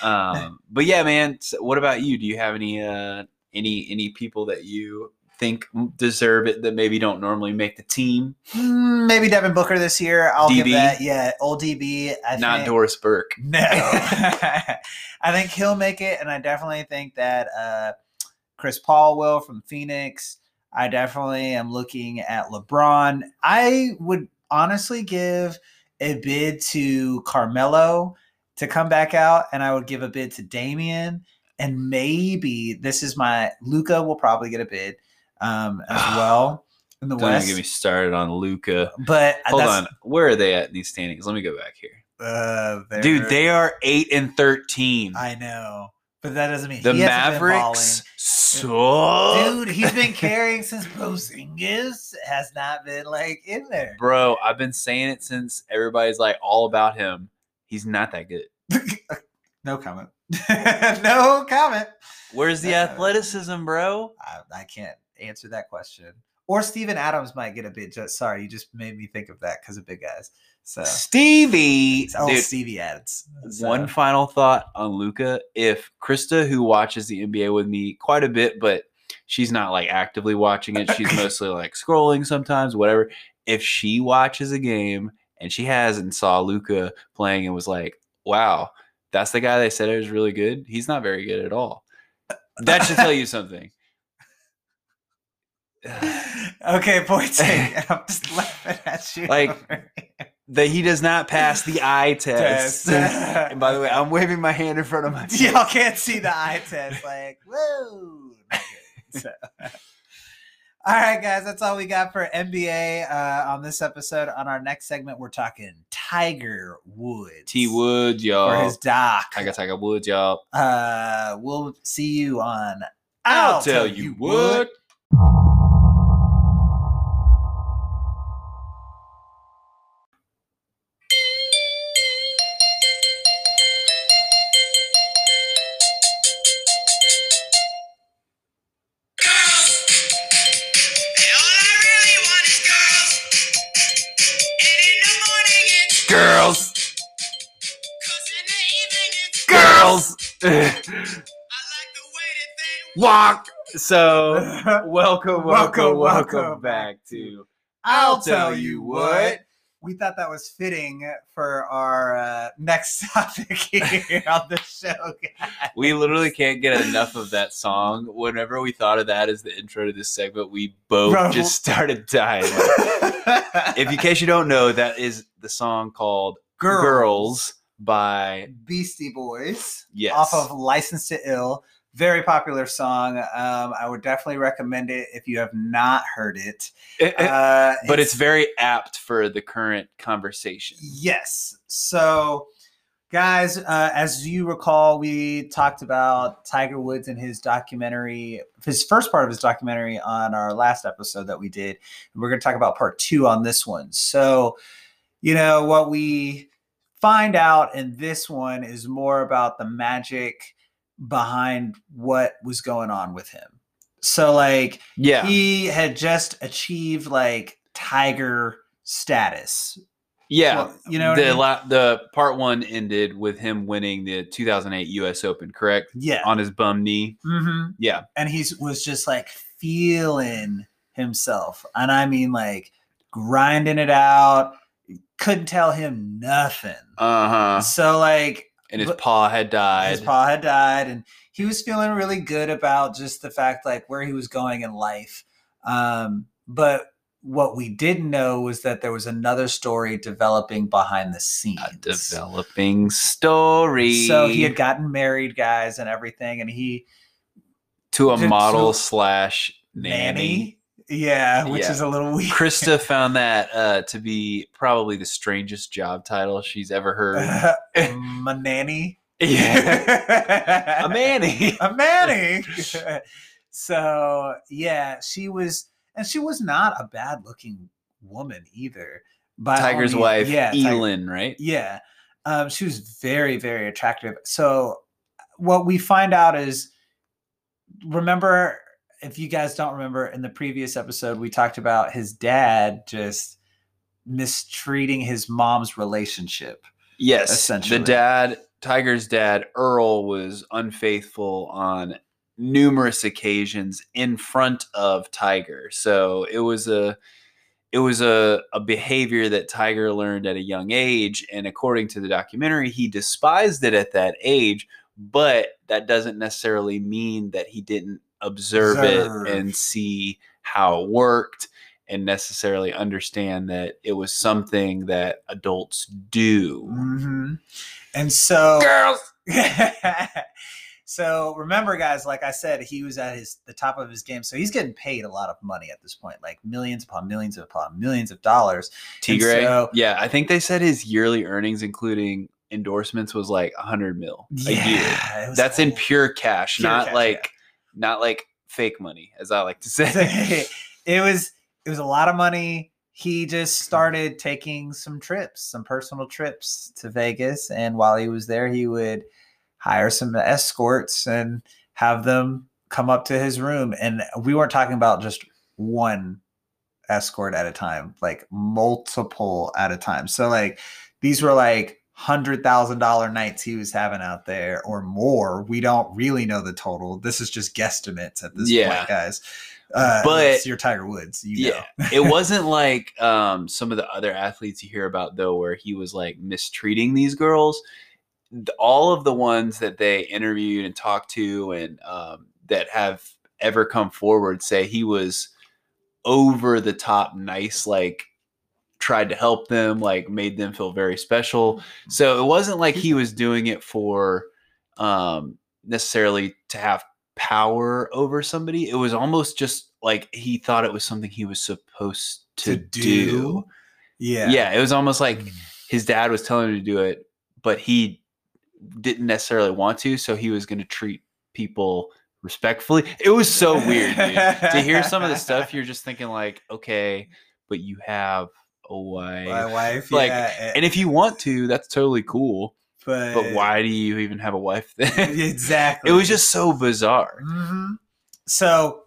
B: Um, but yeah, man. So what about you? Do you have any uh any any people that you think deserve it that maybe don't normally make the team?
A: Hmm, Maybe Devin Booker this year. I'll give that. Yeah, old DB. I
B: Not
A: think,
B: Doris Burke.
A: No, I think he'll make it, and I definitely think that uh, Chris Paul will from Phoenix. I definitely am looking at LeBron. I would honestly give a bid to Carmelo to come back out, and I would give a bid to Damian, and maybe this is my Luka will probably get a bid um, as well in the
B: Don't
A: West.
B: get me started on Luka.
A: but
B: Hold on. Where are they at in these standings? Let me go back here.
A: uh,
B: Dude,
A: they're-
B: eight and thirteen.
A: I know, but that doesn't mean
B: the Mavericks suck.
A: Dude, he's been carrying since Porzingis has not been like in there.
B: Bro, I've been saying it since everybody's like all about him. He's not that good.
A: No comment. no comment.
B: Where's the
A: Uh,
B: athleticism, bro?
A: I, I can't answer that question. Or Steven Adams might get a bit. Just sorry, you just made me think of that because of big guys. So
B: Stevie,
A: oh,
B: dude.
A: Stevie Adams. So,
B: One final thought on Luka. If Krista, who watches the NBA with me quite a bit, but she's not like actively watching it, she's mostly like scrolling sometimes, whatever. If she watches a game and she has and saw Luka playing and was like, wow, that's the guy they said it was really good, he's not very good at all. That should tell you something.
A: okay, point taken. I'm just laughing at you.
B: Like, that he does not pass the eye test.
A: Test.
B: and by the way, I'm waving my hand in front of my face.
A: y'all can't see the eye test. Like, whoa. All right, guys, that's all we got for NBA uh, on this episode. On our next segment, we're talking Tiger Woods.
B: T Woods, y'all.
A: his doc.
B: I got Tiger Woods, y'all.
A: Uh, we'll see you on.
B: I'll, tell you what.
C: Girls.
B: Walk. So, welcome, welcome,
A: Welcome,
B: welcome, back to.
A: I'll tell you what. We thought that was fitting for our uh, next topic here on the show, guys.
B: We literally can't get enough of that song. Whenever we thought of that as the intro to this segment, we both
A: Bro.
B: just started dying. if in case you don't know, that is the song called
A: Girls.
B: Girls by
A: Beastie Boys
B: Yes.
A: off of Licensed to Ill. Very popular song. Um, I would definitely recommend it if you have not heard it. Uh,
B: but it's very apt for the current conversation.
A: Yes. So Guys, uh, as you recall, we talked about Tiger Woods and his documentary, his first part of his documentary on our last episode that we did. And we're going to talk about part two on this one. So, you know, what we find out in this one is more about the magic behind what was going on with him. So, like,
B: Yeah.
A: he had just achieved like Tiger status.
B: yeah.
A: Well, you know what I
B: the
A: mean?
B: la- the part one ended with him winning the 2008 U.S. Open, correct?
A: Yeah.
B: On his bum knee.
A: hmm
B: Yeah.
A: and he was just like feeling himself and i mean like grinding it out couldn't tell him nothing
B: Uh huh.
A: so like
B: And his paw had died.
A: his pa had died and he was feeling really good about just the fact like where he was going in life um but what we didn't know was that there was another story developing behind the scenes
B: a developing story.
A: so he had gotten married guys and everything and he
B: to a model slash nanny.
A: Yeah which
B: Yeah.
A: is a little weird
B: Krista found that uh, to be probably the strangest job title she's ever heard.
A: my nanny.
B: yeah.
A: a
B: A Manny.
A: A Manny. so yeah, she was, and she was not a bad looking woman either. By
B: Tiger's
A: means-
B: wife,
A: yeah, Tiger-
B: Elin, right?
A: yeah, um, she was very, very attractive. So what we find out is, remember, if you guys don't remember, in the previous episode, we talked about his dad just mistreating his mom's relationship.
B: Yes.
A: Essentially.
B: The dad, Tiger's dad, Earl, was unfaithful on numerous occasions in front of Tiger. So it was a it was a, a behavior that Tiger learned at a young age. And according to the documentary, he despised it at that age, but that doesn't necessarily mean that he didn't observe,
A: Observe.
B: it and see how it worked and necessarily understand that it was something that adults do.
A: hmm And so,
B: Girls.
A: so remember, guys, like I said, he was at his the top of his game, so he's getting paid a lot of money at this point, like millions upon millions upon millions of dollars. And
B: Tigre.
A: so-
B: yeah, I think they said his yearly earnings, including endorsements, was like a hundred mil a year.
A: it was
B: That's in pure cash,
A: Pure
B: not
A: cash,
B: like not like fake money, as I like to say.
A: it was it was a lot of money. He just started taking some trips, some personal trips to Vegas, and while he was there, he would hire some escorts and have them come up to his room. And we weren't talking about just one escort at a time, like multiple at a time. So like these were like hundred thousand dollar nights he was having out there or more. We don't really know the total. This is just guesstimates at this
B: Yeah.
A: point, guys. Uh,
B: But-
A: it's your Tiger Woods, you know.
B: yeah, it wasn't like um, some of the other athletes you hear about though, where he was like mistreating these girls. All of the ones that they interviewed and talked to, and um, that have ever come forward, say he was over the top nice, like tried to help them, like made them feel very special. So it wasn't like he was doing it for um, necessarily to have power over somebody. It was almost just like he thought it was something he was supposed to,
A: To
B: do.
A: do? Yeah.
B: Yeah. it was almost like
A: Mm.
B: his dad was telling him to do it, but he didn't necessarily want to, so he was going to treat people respectfully. It was so weird, dude. to hear some of the stuff, you're just thinking like, okay, but you have wife.
A: My wife,
B: Like,
A: yeah,
B: and if you want to, that's totally cool.
A: but,
B: But why do you even have a wife then?
A: Exactly.
B: it was just so bizarre.
A: hmm So,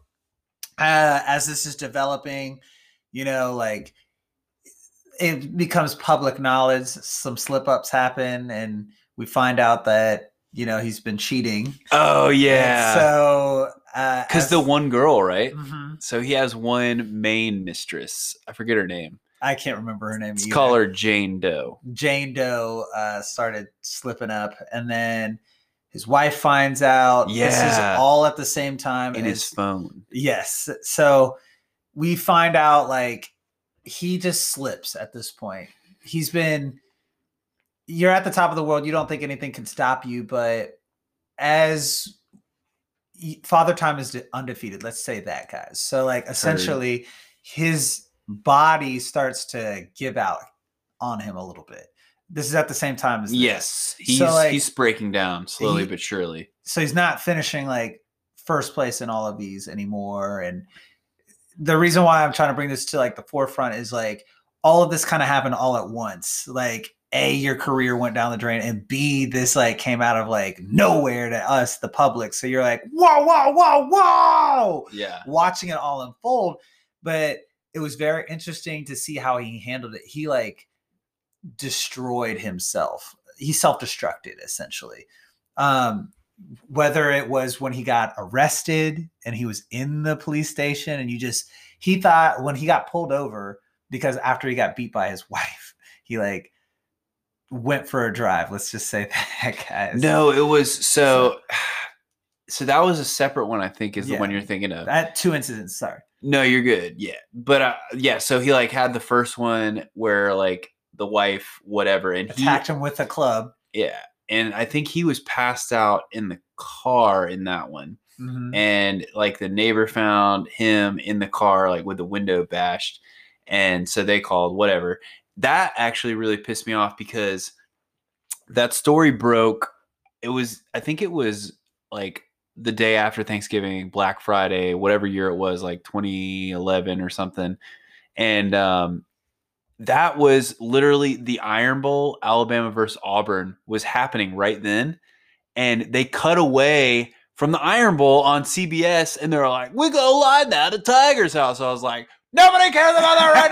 A: uh, as this is developing, you know, like it becomes public knowledge. Some slip ups happen, and we find out that you know he's been cheating.
B: Oh
A: And
B: yeah,
A: So, uh,
B: because
A: as-
B: the one girl, right?
A: Mhm.
B: So he has one main mistress. I forget her name.
A: I can't remember her name.
B: Let's
A: either.
B: call her Jane Doe.
A: Jane Doe uh, started slipping up, and then his wife finds out. This
B: Yeah.
A: is all at the same time.
B: in his phone.
A: Yes. So we find out like he just slips at this point. He's been you're at the top of the world. You don't think anything can stop you, but as Father Time is de- undefeated, let's say that, guys. So like essentially his body starts to give out on him a little bit. This is at the same time as this.
B: Yes, he's
A: like,
B: he's breaking down slowly
A: he-
B: but surely.
A: so he's not finishing like first place in all of these anymore and the reason why i'm trying to bring this to like the forefront is like all of this kind of happened all at once like a your career went down the drain and b this like came out of like nowhere to us the public so you're like whoa whoa whoa whoa
B: Yeah,
A: watching it all unfold but it was very interesting to see how he handled it. He like destroyed himself. He self-destructed essentially. Um whether it was when he got arrested and he was in the police station and you just he thought when he got pulled over because after he got beat by his wife he like went for a drive let's just say that guys.
B: No, it was so. So that was a separate one. I think is the one you're thinking of.
A: that two incidents sorry
B: No, you're good. Yeah. But uh, yeah, so he like had the first one where like the wife, whatever, and he,
A: attacked him with a club
B: yeah. And I think he was passed out in the car in that one.
A: Mhm.
B: And like the neighbor found him in the car, like with the window bashed. And so they called, whatever. That actually really pissed me off because that story broke. It was, I think it was like the day after Thanksgiving, Black Friday, whatever year it was, like 2011 or something. And um, that was literally the Iron Bowl, Alabama versus Auburn, was happening right then. And they cut away from the Iron Bowl on CBS and they're like, we go live now to Tiger's house. I was like, nobody cares about that right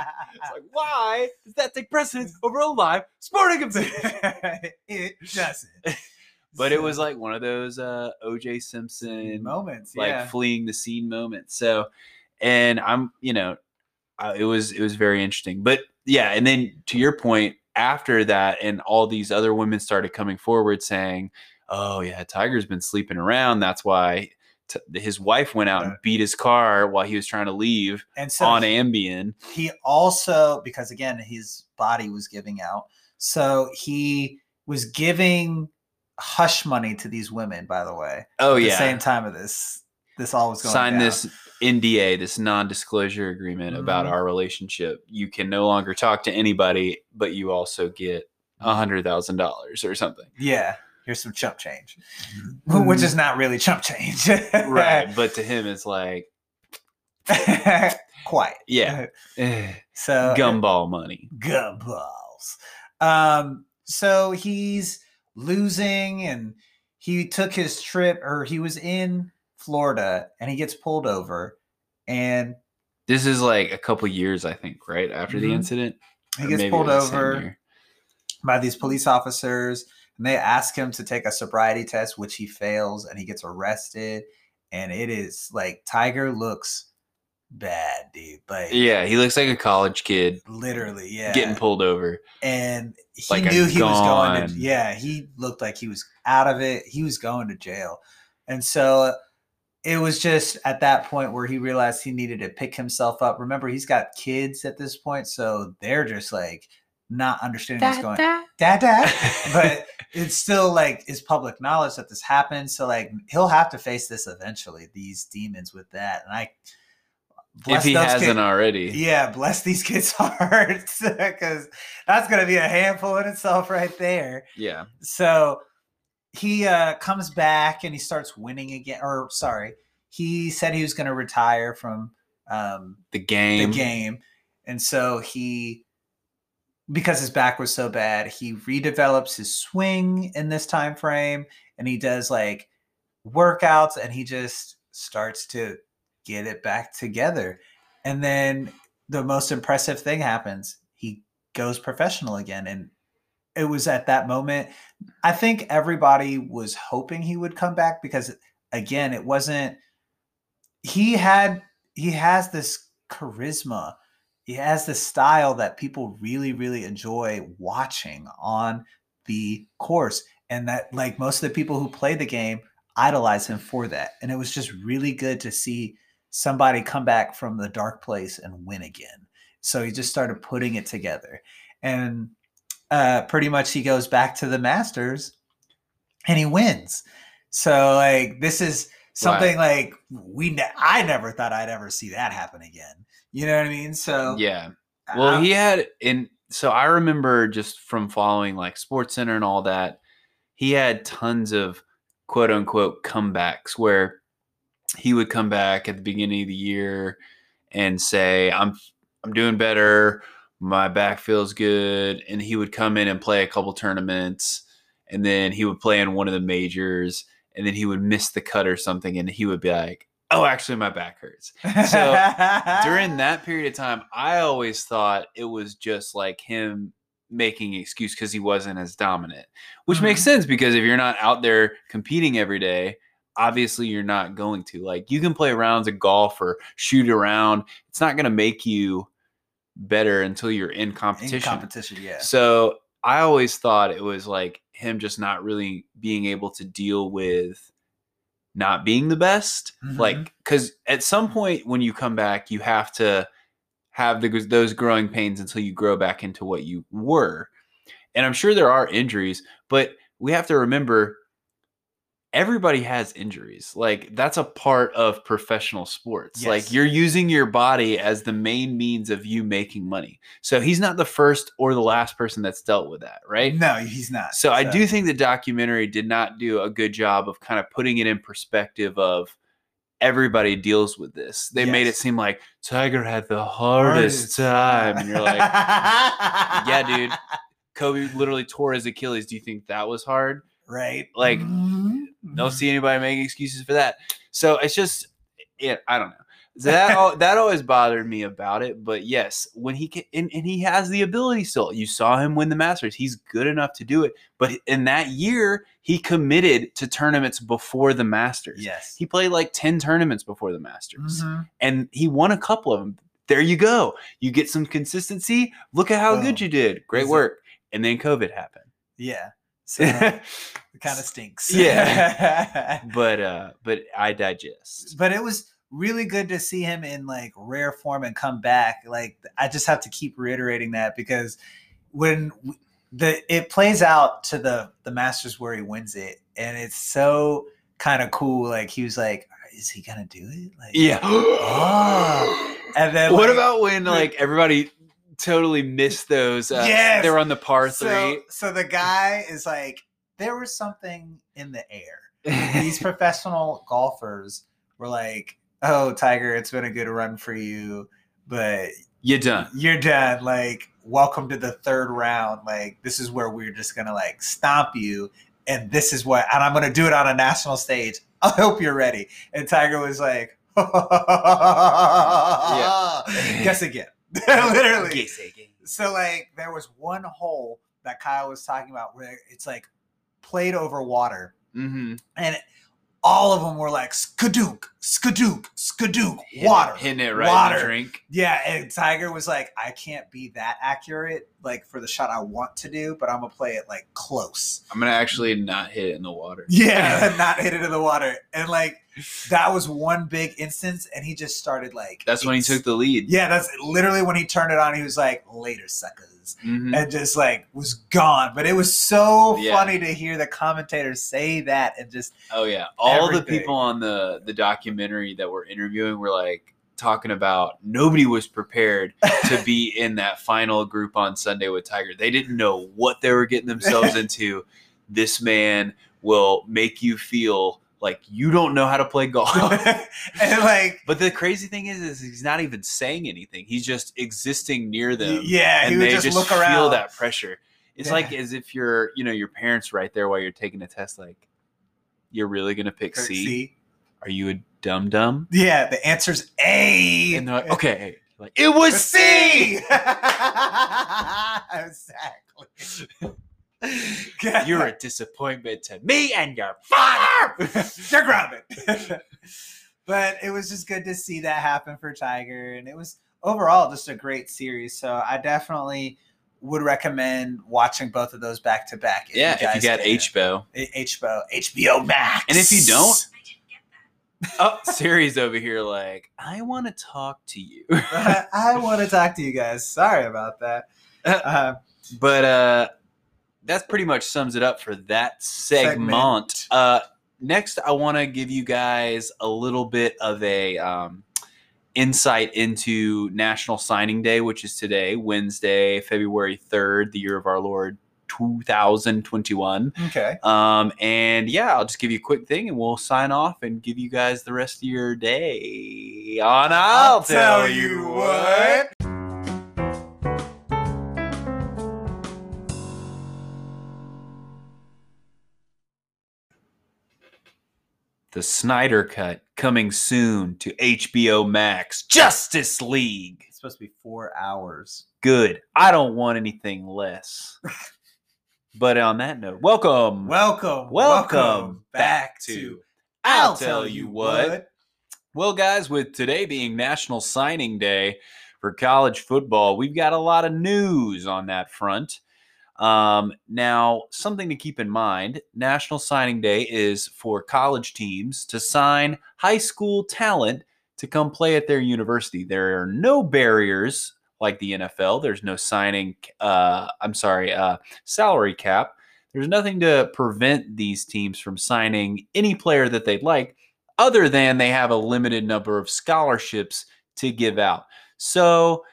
B: now. it's like, why does that take precedence over a live sporting event?
A: it doesn't.
B: But it was like one of those uh, OJ Simpson
A: moments,
B: like
A: yeah.
B: fleeing the scene moments. So, and I'm, you know, uh, it was it was very interesting. But yeah, and then to your point, after that, and all these other women started coming forward saying, "Oh yeah, Tiger's been sleeping around. That's why." T- his wife went out and beat his car while he was trying to leave
A: and so
B: on Ambien.
A: he also because again his body was giving out so he was giving hush money to these women by the way
B: Oh
A: at
B: yeah,
A: the same time of this this all was going
B: sign
A: down.
B: this NDA, this non-disclosure agreement about
A: Mhm.
B: our relationship. You can no longer talk to anybody, but you also get a hundred thousand dollars or something.
A: yeah here's some chump change which is not really chump change
B: right. But to him, it's like,
A: quiet
B: Yeah.
A: so
B: gumball money.
A: gumballs. Um, so he's losing, and he took his trip, or he was in Florida, and he gets pulled over, and
B: This is like a couple years, I think, right after the
A: Mhm.
B: incident.
A: he
B: Or
A: gets pulled
B: the
A: over by these police officers, and they ask him to take a sobriety test, which he fails, and he gets arrested. And it is like Tiger looks bad, dude. Like
B: Yeah, he looks like a college kid
A: literally, yeah.
B: getting pulled over.
A: and he
B: Like
A: knew he was going to yeah he looked like he was out of it. He was going to jail. And so it was just at that point where he realized he needed to pick himself up. Remember he's got kids at this point so they're just like not understanding what's going dad dad but it's still like is public knowledge that this happened. So like he'll have to face this eventually these demons with that. And i
B: if he hasn't
A: kids-
B: already.
A: yeah, bless these kids' hearts because that's gonna be a handful in itself right there.
B: Yeah.
A: So he uh, comes back and he starts winning again. Or sorry, he said he was gonna retire from um,
B: The game.
A: the game, and so he, because his back was so bad, he redevelops his swing in this time frame, and he does like workouts, and he just starts to get it back together. And then the most impressive thing happens. He goes professional again. And it was at that moment, I think everybody was hoping he would come back because, again, it wasn't, he had, he has this charisma. He has this style that people really, really enjoy watching on the course. And that, like, most of the people who play the game idolize him for that. And it was just really good to see somebody come back from the dark place and win again. So he just started putting it together. And uh, pretty much he goes back to the Masters and he wins. So like this is something like we ne- I never thought I'd ever see that happen again. You know what I mean? So
B: Yeah. Well, he had in so I remember just from following like Sports Center and all that, he had tons of quote unquote comebacks where he would come back at the beginning of the year and say, "I'm I'm doing better. My back feels good," and he would come in and play a couple tournaments, and then he would play in one of the majors, and then he would miss the cut or something, and he would be like, "Oh, actually, my back hurts." So, during that period of time, I always thought it was just like him making excuse because he wasn't as dominant, which makes mm-hmm. sense because if you're not out there competing every day, obviously you're not going to. Like you can play rounds of golf or shoot around, it's not going to make you better until you're in
A: in
B: competition.
A: competition, yeah.
B: So I always thought it was like him just not really being able to deal with not being the best.
A: Mhm.
B: Like, because at some point when you come back, you have to have the, those growing pains until you grow back into what you were. And I'm sure there are injuries, but we have to remember everybody has injuries. Like, that's a part of professional sports.
A: Yes.
B: Like, you're using your body as the main means of you making money. So he's not the first or the last person that's dealt with that, right?
A: No, he's not.
B: So I do think the documentary did not do a good job of kind of putting it in perspective of everybody deals with this. They made it seem like Tiger had the hardest time, and you're like,
A: yeah,
B: dude. Kobe literally tore his Achilles. Do you think that was hard?
A: Right?
B: Like,
A: Mhm.
B: Don't see anybody making excuses for that. So it's just, yeah, I don't know. That that always bothered me about it. But yes, when he can, and, and he has the ability still. You saw him win the Masters. He's good enough to do it. But in that year, he committed to tournaments before the Masters.
A: Yes.
B: He played like 10 tournaments before the Masters
A: Mhm.
B: and he won a couple of them. There you go. You get some consistency. Look at how good you did. Great
A: Is it-
B: work. And then COVID happened.
A: Yeah. So it kind of stinks.
B: Yeah. but uh but I digest.
A: but it was really good to see him in like rare form and come back. Like I just have to keep reiterating that because when the it plays out to the the Masters where he wins it, and it's so kind of cool. Like he was like, "Is he gonna do it?" Like,
B: Yeah.
A: Oh. and then
B: what
A: like,
B: about when like everybody totally missed those uh
A: Yes.
B: they were on the par
A: so?
B: three.
A: So the guy is like, there was something in the air. these professional golfers were like, "Oh, Tiger, it's been a good run for you, but
B: you're done.
A: you're done. Like, welcome to the third round. Like, this is where we're just gonna like stomp you, and this is what, and I'm gonna do it on a national stage. I hope you're ready." And Tiger was like, yeah. "Guess again." Literally. So like, there was one hole that Kyle was talking about where it's like played over water
B: Mm-hmm.
A: and all of them were like skadunk, skadunk, skadunk, water,
B: Hitting it right in
A: water.
B: the drink.
A: Yeah, and Tiger was like, I can't be that accurate, like for the shot I want to do, but I'm gonna play it like close.
B: I'm gonna actually not hit it in the water.
A: Yeah, not hit it in the water, and like that was one big instance, and he just started like.
B: That's when he took the lead.
A: Yeah, that's literally when he turned it on. He was like, "Later, suckers."
B: Mhm.
A: and just like was gone. But it was so
B: Yeah.
A: funny to hear the commentators say that and just
B: Oh yeah, all the people on the the documentary that we're interviewing were like talking about nobody was prepared to be in that final group on Sunday with Tiger. They didn't know what they were getting themselves into. This man will make you feel like you don't know how to play golf.
A: and like
B: but the crazy thing is, is he's not even saying anything. He's just existing near them.
A: yeah,
B: and
A: would
B: they
A: just,
B: just,
A: look
B: feel
A: around.
B: that pressure. It's
A: Yeah.
B: like as if you're, you know, your parents right there while you're taking a test. Like, you're really gonna pick
A: Kurt,
B: C? Are you a dum dum?
A: Yeah, the answer's A.
B: And they're like, okay, like it was C.
A: exactly.
B: You're a disappointment to me and your father.
A: You're grounded. but it was just good to see that happen for Tiger, and it was overall just a great series. So I definitely would recommend watching both of those back to back.
B: yeah, if you got. HBO.
A: HBO, HBO Max,
B: And if you don't, oh, Siri's over here like, I want to talk to you.
A: I, I want to talk to you guys. Sorry about that. Uh,
B: but uh that pretty much sums it up for that segment.
A: Segment.
B: Uh next I want to give you guys a little bit of a um insight into National Signing Day, which is today, Wednesday, February 3rd, the year of our Lord 2021.
A: Okay.
B: Um, and yeah, I'll just give you a quick thing and we'll sign off and give you guys the rest of your day on I'll, tell, you what. The Snyder Cut coming soon to HBO Max. Justice League.
A: It's supposed to be four hours.
B: Good. I don't want anything less. but on that note, welcome.
A: Welcome.
B: Welcome back to I'll Tell You What. Well, guys, with today being National Signing Day for college football, we've got a lot of news on that front. Um, now, something to keep in mind National Signing Day is for college teams to sign high school talent to come play at their university. There are no barriers like the NFL, there's no signing, uh, I'm sorry, uh, salary cap. There's nothing to prevent these teams from signing any player that they'd like, other than they have a limited number of scholarships to give out. So,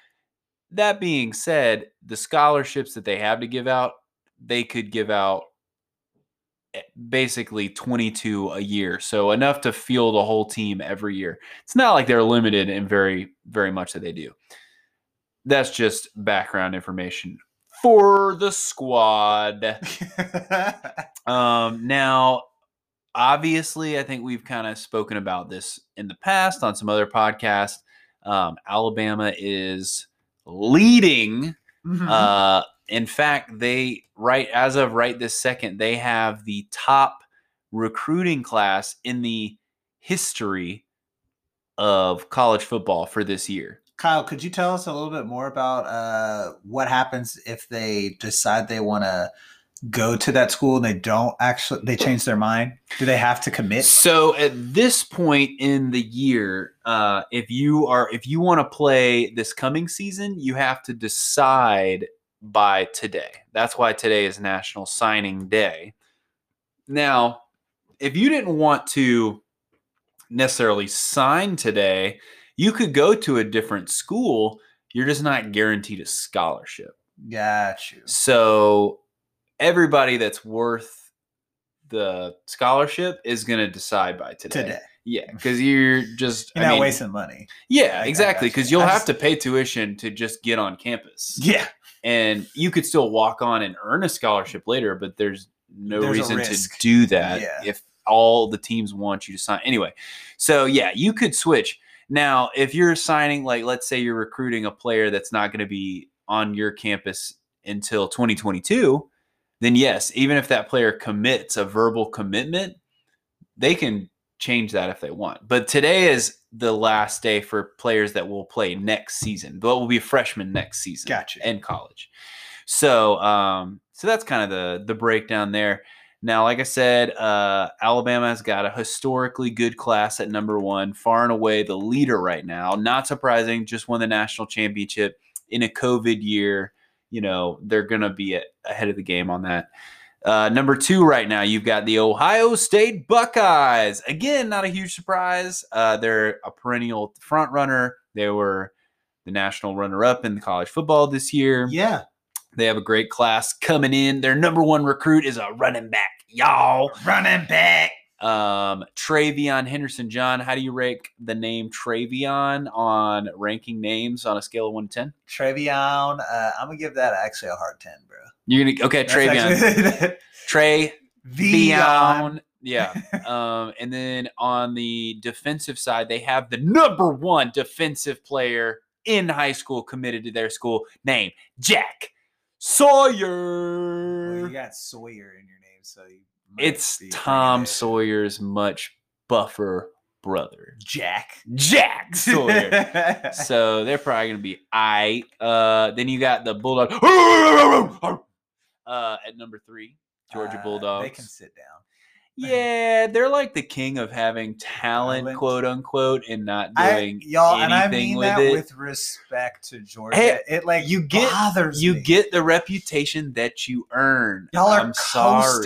B: that being said, the scholarships that they have to give out, they could give out eh, basically 22 a year. So enough to fuel a whole team every year. It's not like they're limited in very, very much that they do. That's just background information for the squad. Um, now, obviously, I think we've kind of spoken about this in the past on some other podcasts. Um, Alabama is leading.
A: Mhm.
B: Uh, in fact, they right as of right this second, they have the top recruiting class in the history of college football for this year.
A: Kyle, could you tell us a little bit more about uh, what happens if they decide they want to go to that school and they don't actually they change their mind? Do they have to commit?
B: So at this point in the year, uh, if you are if you want to play this coming season, you have to decide by today. That's why today is National Signing Day. Now, if you didn't want to necessarily sign today, you could go to a different school. You're just not guaranteed a scholarship.
A: Got you.
B: So everybody that's worth the scholarship is going to decide by today.
A: Today,
B: Yeah, because you're just
A: you're
B: I
A: not
B: mean,
A: wasting money.
B: Yeah,
A: I-
B: exactly.
A: got you.
B: Because you'll
A: I
B: have
A: just-
B: to pay tuition to just get on campus,
A: Yeah,
B: and you could still walk on and earn a scholarship later. But there's no
A: There's
B: reason to do that
A: Yeah.
B: if all the teams want you to sign anyway. So yeah, you could switch. Now, if you're signing, like, let's say you're recruiting a player that's not going to be on your campus until 2022, then yes, even if that player commits a verbal commitment, they can change that if they want. But today is the last day for players that will play next season, but will be freshmen next season
A: Gotcha.
B: in college. So, um, so that's kind of the the breakdown there. Now, like I said, uh, Alabama has got a historically good class at number one, far and away the leader right now. Not surprising, just won the national championship in a COVID year. You know, they're going to be ahead of the game on that. Uh, number two right now, you've got the Ohio State Buckeyes. Again, not a huge surprise. Uh, they're a perennial front runner. They were the national runner up in college football this year.
A: yeah.
B: They have a great class coming in. Their number one recruit is a running back, y'all.
A: Running back.
B: Um, Travion Henderson. John, how do you rank the name Travion on ranking names on a scale of one to ten?
A: Trevion. Uh, I'm gonna give that actually a hard ten, bro.
B: You're gonna okay, Travion.
A: Actually,
B: Trey
A: Vion.
B: Yeah. um, and then on the defensive side, they have the number one defensive player in high school committed to their school, named Jack
A: Well,
B: Sawyer.
A: you got Sawyer in your name, so you
B: It's Tom
A: it.
B: Sawyer's much buffer brother,
A: Jack
B: Jack Sawyer. so they're probably gonna be I. Uh, then you got the Bulldog uh, at number three, Georgia
A: Uh,
B: Bulldogs.
A: They can sit down.
B: Yeah, they're like the king of having talent,
A: Talent.
B: quote unquote, and not
A: I,
B: doing
A: y'all, and I mean
B: with
A: that
B: it.
A: with respect to Georgia.
B: Hey,
A: it like
B: you get-
A: bothers
B: you
A: me.
B: get the reputation that you earn.
A: y'all are
B: I'm
A: coasting.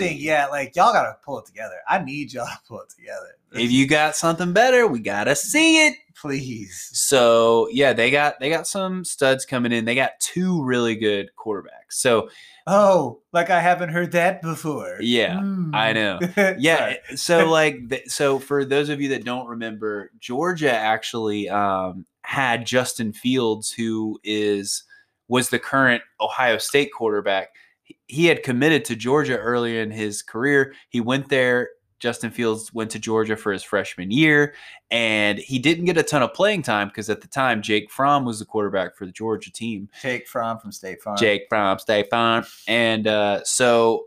B: sorry.
A: Yeah, like y'all gotta pull it together. I need y'all to pull it together.
B: If you got something better, we gotta see it.
A: Please.
B: So yeah, they got they got some studs coming in. They got two really good quarterbacks. So
A: Oh, like I haven't heard that before.
B: Yeah,
A: Hmm.
B: I know. yeah, so like so for those of you that don't remember, Georgia actually um, had Justin Fields, who is was the current Ohio State quarterback. He- He had committed to Georgia earlier in his career. He went there. Justin Fields went to Georgia for his freshman year, and he didn't get a ton of playing time because at the time Jake Fromm was the quarterback for the Georgia team.
A: Jake Fromm from State Farm.
B: Jake from State Farm. And uh, so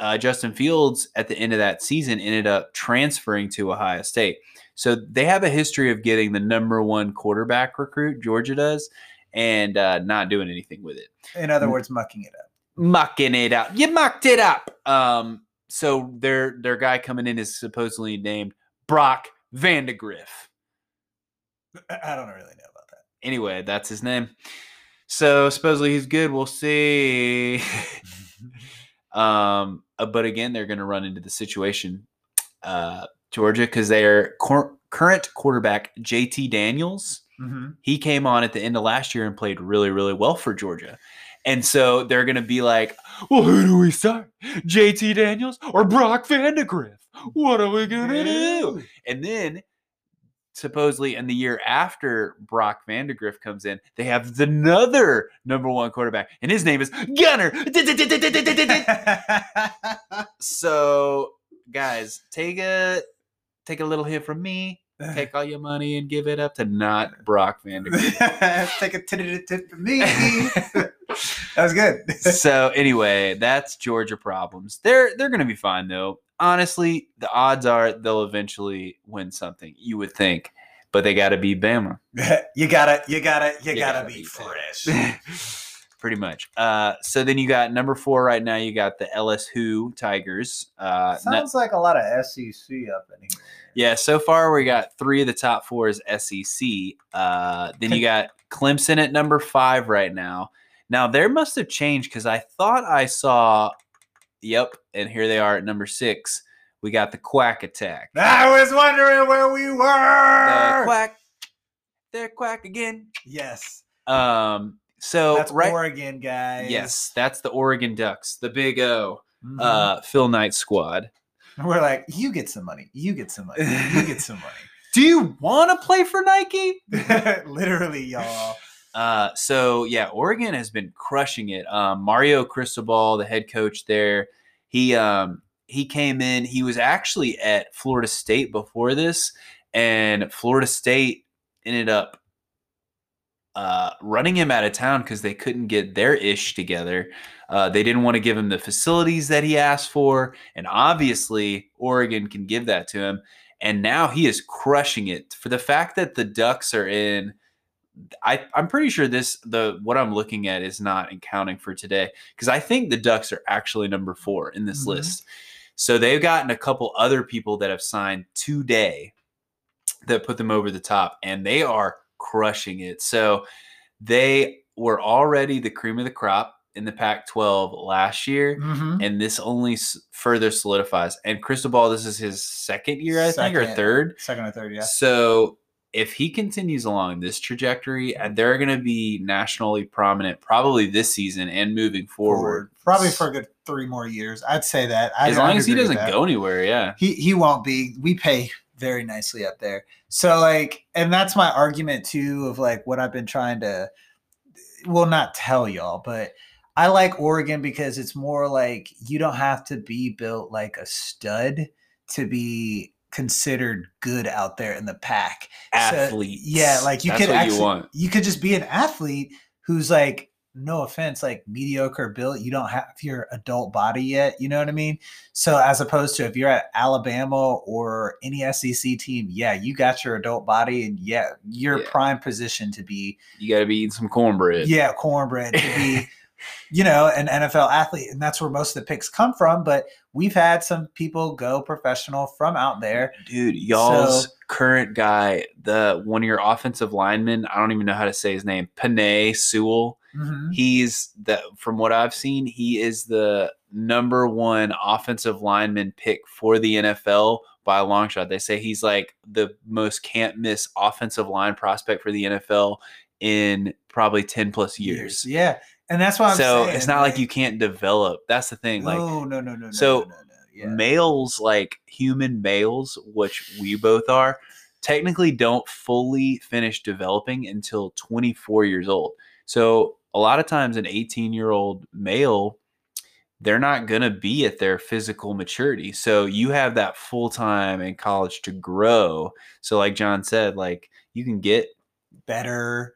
B: uh, Justin Fields at the end of that season ended up transferring to Ohio State. So they have a history of getting the number one quarterback recruit, Georgia does, and uh, not doing anything with it.
A: In other words, mucking it up.
B: Mucking it up. You mucked it up. Um, so their their guy coming in is supposedly named Brock Vandagriff.
A: I don't really know about that.
B: Anyway, that's his name. So supposedly he's good. We'll see. Um, uh, but again, they're going to run into the situation, uh, Georgia, because their cor- current quarterback JT Daniels,
A: hmm
B: he came on at the end of last year and played really, really well for Georgia. And so they're going to be like, well, who do we start? JT Daniels or Brock Vandagriff? What are we going to do? And then supposedly in the year after Brock Vandagriff comes in, they have another number one quarterback, and his name is Gunner. so, guys, take a take a little hit from me. Take all your money and give it up to not Brock Vandagriff.
A: Take a tip from me. that was good.
B: so anyway, that's Georgia problems. They're they're gonna be fine though. Honestly, the odds are they'll eventually win something. You would think, but they got to be Bama.
A: you gotta, you gotta, you,
B: You
A: gotta,
B: gotta
A: fresh.
B: Pretty much. Uh, so then you got number four right now. You got the LS Who Tigers. Uh,
A: Sounds like a lot of SEC up in here.
B: yeah. So far we got three of the top four is SEC. Uh, then you got Clemson at number five right now. Now there must have changed because I thought I saw. Yep, and here they are at number six. We got the Quack Attack.
A: I was wondering where we
B: The
A: were.
B: Quack. They're Quack again.
A: Yes,
B: Um. So
A: that's
B: right.
A: Oregon, guys.
B: Yes, that's the Oregon Ducks, the Big O,
A: Mhm.
B: uh, Phil Knight squad.
A: we're like, you get some money. You get some money. You get some money.
B: Do you want to play for Nike?
A: Literally, y'all.
B: Uh, so yeah, Oregon has been crushing it. Um, Mario Cristobal, the head coach there, he um, he came in. He was actually at Florida State before this, and Florida State ended up uh, running him out of town because they couldn't get their ish together. Uh, they didn't want to give him the facilities that he asked for, and obviously Oregon can give that to him. And now he is crushing it for the fact that the Ducks are in. I, I'm pretty sure this the what I'm looking at is not accounting for today because I think the Ducks are actually number four in this
A: Mhm.
B: list. So they've gotten a couple other people that have signed today that put them over the top, and they are crushing it. So they were already the cream of the crop in the Pac-12 last year,
A: Mhm.
B: and this only s- further solidifies. And Cristobal, this is his second year, I think, or third.
A: Second or third, yeah.
B: So if he continues along this trajectory, and they're going to be nationally prominent probably this season and moving forward.
A: Probably for a good three more years. I'd say that. I'd,
B: as long as he doesn't go anywhere, yeah.
A: he he won't be. We pay very nicely up there. So like, and that's my argument too of like what I've been trying to, well, not tell y'all, but I like Oregon because it's more like you don't have to be built like a stud to be considered good out there in the pack. So, yeah, like you
B: That's
A: could actually
B: you want.
A: you could just be an athlete who's like no offense like mediocre built you don't have your adult body yet you know what i mean so as opposed to if you're at alabama or any sec team yeah you got your adult body and yeah you're
B: Yeah.
A: prime position to be
B: You got to be eating some cornbread.
A: yeah cornbread to be you know an nfl athlete and that's where most of the picks come from but we've had some people go professional from out there
B: Dude, y'all's
A: So-
B: current guy, the one of your offensive linemen, I don't even know how to say his name, Penei Sewell.
A: Mhm.
B: He's the from what I've seen, he is the number one offensive lineman pick for the NFL by a long shot. They say he's like the most can't miss offensive line prospect for the NFL in probably 10 plus years.
A: Yeah. And that's why I'm
B: so
A: saying.
B: it's not like, you can't develop. That's the thing. Like
A: no, no, no, no, no.
B: so
A: no, no, no. Yeah.
B: males, like human males, which we both are, technically don't fully finish developing until 24 years old. So a lot of times, an 18 year old male, they're not going to be at their physical maturity. So you have that full time in college to grow. So, like John said, like you can get
A: better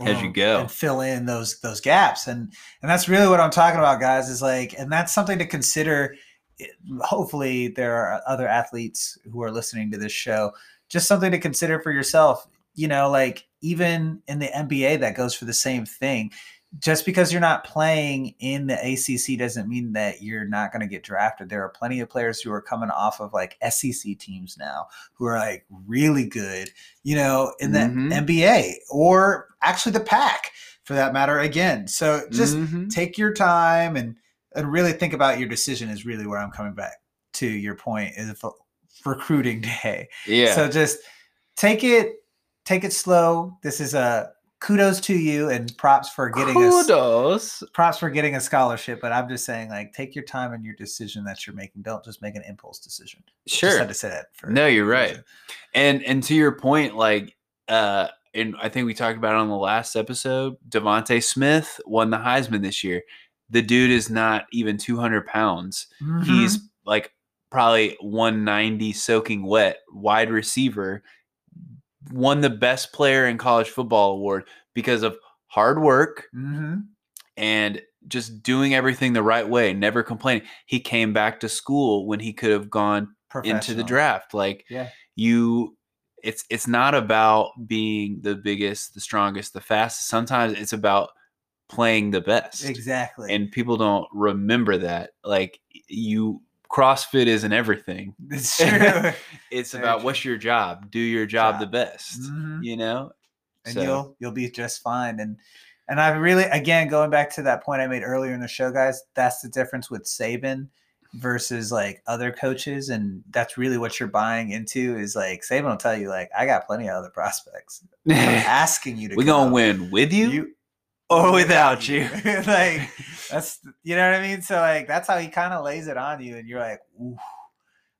B: As you go.
A: and fill in those those gaps and and that's really what i'm talking about guys is like and that's something to consider eh, hopefully there are other athletes who are listening to this show just something to consider for yourself you know like even in the nba that goes for the same thing just because you're not playing in the ACC doesn't mean that you're not going to get drafted. There are plenty of players who are coming off of like SEC teams now who are like really good, you know, in the
B: Mhm.
A: NBA or actually the pack for that matter again. So just
B: Mhm.
A: take your time and and really think about your decision is really where I'm coming back to your point is recruiting day.
B: yeah.
A: So just take it take it slow. This is a kudos to you and props for getting
B: Kudos.
A: props for getting a scholarship, but I'm just saying, like, take your time and your decision that you're making. Don't just make an impulse decision. Just
B: Sure.
A: had to say that. For,
B: No, you're right. And and to your point, like uh and I think we talked about it on the last episode, DeVonta Smith won the Heisman this year. The dude is not even 200 pounds.
A: Mhm.
B: He's like probably 190 soaking wet, wide receiver, won the best player in college football award because of hard work
A: Mhm.
B: and just doing everything the right way, never complaining. He came back to school when he could have gone into the draft. Like
A: Yeah.
B: you it's it's not about being the biggest, the strongest, the fastest. Sometimes it's about playing the best.
A: Exactly.
B: And people don't remember that. Like you CrossFit isn't everything.
A: it's true.
B: It's
A: Very
B: about
A: true.
B: what's your job? Do your job, the
A: Job.
B: best.
A: Mhm.
B: You know?
A: and
B: So-
A: you'll you'll be just fine. And and I really again going back to that point I made earlier in the show, guys. That's the difference with Saban versus like other coaches, and that's really what you're buying into. Is like Saban will tell you like I got plenty of other prospects. I'm asking you to.
B: We're gonna win with you,
A: You
B: or without you.
A: like that's you know what I mean. So like that's how he kind of lays it on you, and you're like, ooh.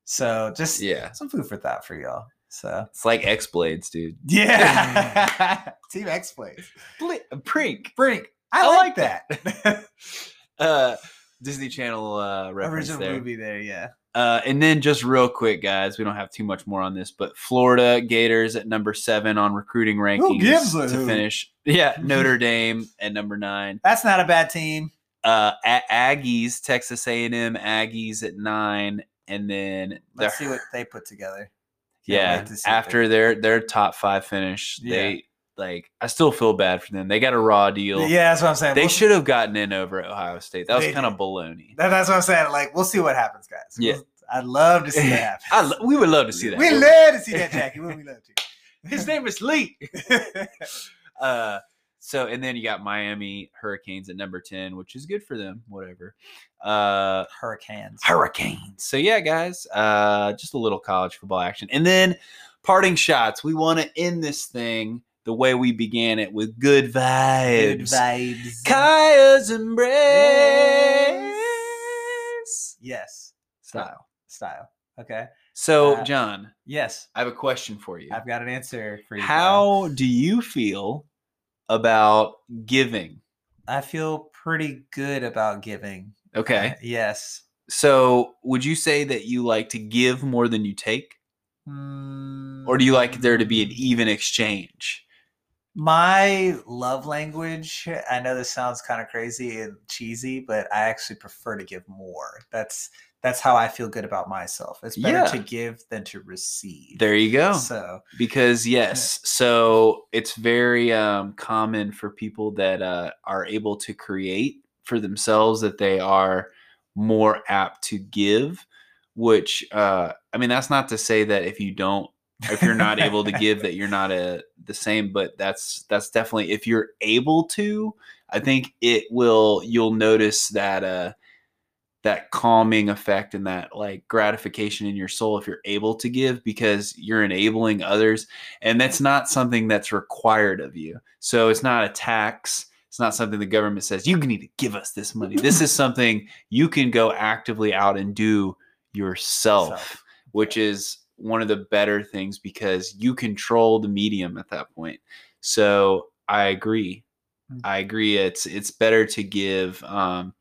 A: So just
B: yeah.
A: some food for thought for y'all. So
B: It's like X Blades, dude.
A: yeah, Team X plays.
B: Prink.
A: Brink. I,
B: I
A: like,
B: like
A: that.
B: Uh Disney Channel uh reference
A: Original
B: there.
A: movie there, yeah.
B: Uh, and then just real quick, guys, we don't have too much more on this, but Florida Gators at number seven on recruiting rankings to
A: who?
B: finish. Yeah, Notre Dame at number nine.
A: That's not a bad team.
B: Uh, A- Aggies, Texas A&M Aggies at nine, and then
A: Let's
B: the-
A: see what they put together.
B: Yeah
A: to
B: after their their top five finish,
A: Yeah.
B: they like I still feel bad for them. They got a raw deal.
A: Yeah, that's what I'm saying.
B: They
A: We'll-
B: should have gotten in over at Ohio State. That was kind of baloney.
A: that- that's what I'm saying. Like, we'll see what happens, guys.
B: Yeah.
A: We'll- I'd love to see that happen.
B: I we would love to see that.
A: We love to see that, Jackie. We love to.
B: His name is Lee. uh so and then you got Miami Hurricanes at number 10, which is good for them, whatever. Uh
A: Hurricanes.
B: Hurricanes. So yeah, guys, uh just a little college football action. And then parting shots. We want to end this thing the way we began it with good vibes.
A: Good vibes.
B: Kaya's embrace.
A: yes.
B: Style.
A: Style. Okay.
B: So,
A: Uh,
B: John,
A: Yes.
B: I have a question for you.
A: I've got an answer for you.
B: How do you feel about giving?
A: I feel pretty good about giving.
B: Okay.
A: Uh, yes.
B: So, would you say that you like to give more than you take? Or do you like there to be an
A: Mm.
B: even exchange?
A: My love language, I know this sounds kind of crazy and cheesy, but I actually prefer to give more. That's that's how I feel good about myself. It's better
B: Yeah.
A: to give than to receive.
B: There you go.
A: So
B: Because yes, so it's very um, common for people that uh, are able to create for themselves that they are more apt to give. Which uh, I mean, that's not to say that if you don't, if you're not able to give, that you're not a the same. But that's that's definitely if you're able to, I think it will. You'll notice that uh, that calming effect and that like gratification in your soul if you're able to give because you're enabling others and that's not something that's required of you. So it's not a tax. It's not something the government says you need to give us this money. This is something you can go actively out and do yourself
A: Self.
B: which is one of the better things because you control the medium at that point. So i agree.
A: Mm.
B: i agree. It's it's better to give um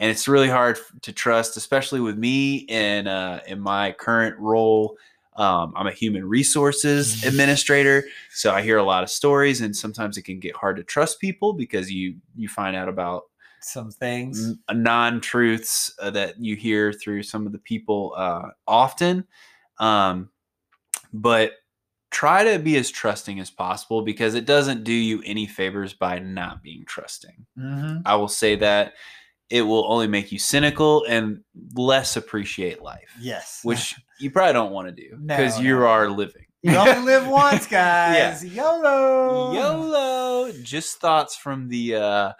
B: and it's really hard to trust especially with me in uh in my current role. Um, i'm a human resources administrator so i hear a lot of stories and sometimes it can get hard to trust people because you you find out about
A: Some things.
B: n- non-truths uh, that you hear through some of the people uh, often. Um, but try to be as trusting as possible because it doesn't do you any favors by not being trusting.
A: Hmm
B: i will say that it will only make you cynical and less appreciate life
A: Yes.
B: which you probably don't want to do
A: No,
B: because you
A: no.
B: are living
A: you only live once, guys. YOLO.
B: YOLO. Just thoughts from the uh,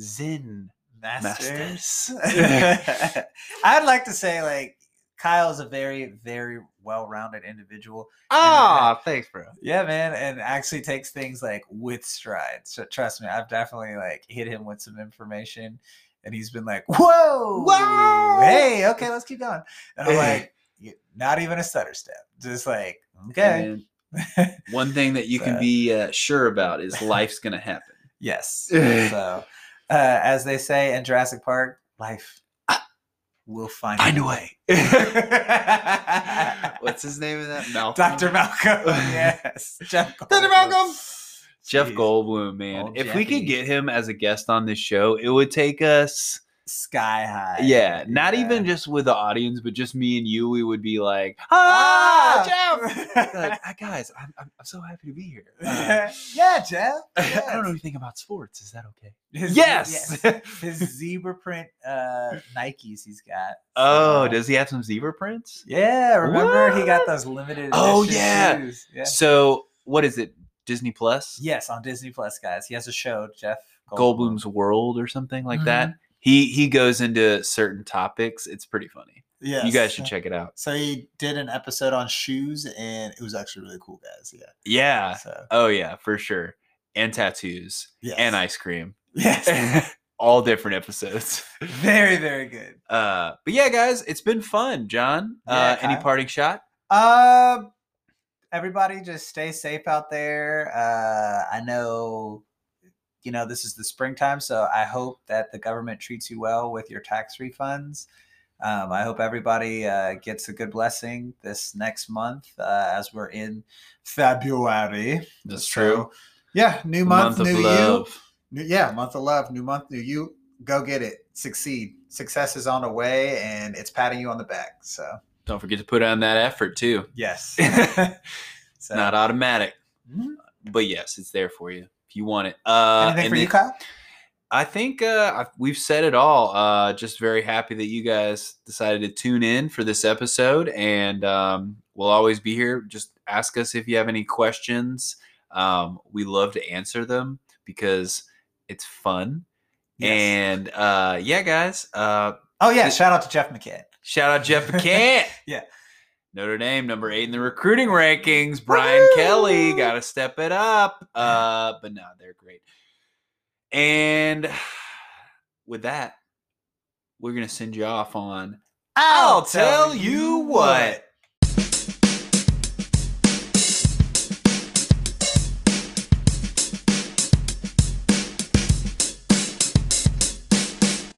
B: Zen
A: Masters.
B: masters.
A: I'd like to say, like, Kyle is a very, very well-rounded individual.
B: Ah, thanks, bro.
A: Yeah, man, and actually takes things like with stride. So trust me, I've definitely like hit him with some information, and he's been like, "Whoa,
B: Whoa!
A: hey, okay, let's keep going." And I'm like, "Not even a stutter step, just like, okay,
B: one thing that you can be uh, sure about is life's gonna happen.
A: yes." so, uh, as they say in Jurassic Park, life will find
B: Find
A: a way.
B: What's his name in that? Malcolm.
A: Dr. Malcolm? yes.
B: Dr. Malcolm. Jeff
A: Jeez.
B: Goldblum, man.
A: Old
B: if we could get him as a guest on this show, it would take us
A: Sky high.
B: Yeah, not
A: Yeah.
B: even just with the audience, but just me and you. We would be like,
A: Ah,
B: ah, Jeff. Like, "Ah, guys, I'm, I'm, I'm so happy to be here. Uh,
A: yeah, Jeff.
B: I don't know anything about sports. Is that okay?
A: His,
B: Yes.
A: yes. His zebra print uh, Nikes he's got.
B: oh, does he have some zebra prints?
A: Yeah, remember he got those limited
B: Oh, yeah.
A: shoes. Yeah.
B: So, what is it? Disney Plus?
A: Yes, on Disney Plus, guys. He has a show, Jeff
B: Goldblum's World or something like
A: Mm-hmm.
B: that. He he goes into certain topics. It's pretty funny.
A: Yeah,
B: You guys should check it out.
A: So he did an episode on shoes, and it was actually really cool, guys. Yeah.
B: Yeah.
A: So
B: Oh yeah, for sure. And tattoos
A: yes.
B: and ice cream.
A: Yes.
B: All different episodes.
A: very, very good.
B: Uh, but yeah, guys, it's been fun. John,
A: Yeah,
B: uh, any parting shot?
A: Um, everybody, just stay safe out there. Uh, I know, you know, this is the springtime, so I hope that the government treats you well with your tax refunds. Um, I hope everybody uh, gets a good blessing this next month uh, as we're in February.
B: That's
A: So,
B: true.
A: Yeah, new month, new you. New, yeah, month of love, new month, new you. Go get it. Succeed. Success is on the way, and it's patting you on the back. So
B: Don't forget to put on that effort too.
A: yes. so,
B: Not automatic,
A: Mhm.
B: but yes, it's there for you if you want it. Uh,
A: anything
B: and
A: for you, Kyle?
B: I think uh, we've said it all. Uh, just very happy that you guys decided to tune in for this episode, and um, we'll always be here. Just ask us if you have any questions. Um, we love to answer them because it's fun.
A: Yes.
B: And uh, yeah, guys, uh,
A: Oh yeah,
B: Th-
A: shout out to Jeff McCann.
B: Shout out Jeff McCann.
A: Yeah.
B: Notre Dame, number eight in the recruiting rankings. Brian
A: Woohoo!
B: Kelly, got to step it up. Uh, but no, they're great. And with that, we're going to send you off on I'll tell you what.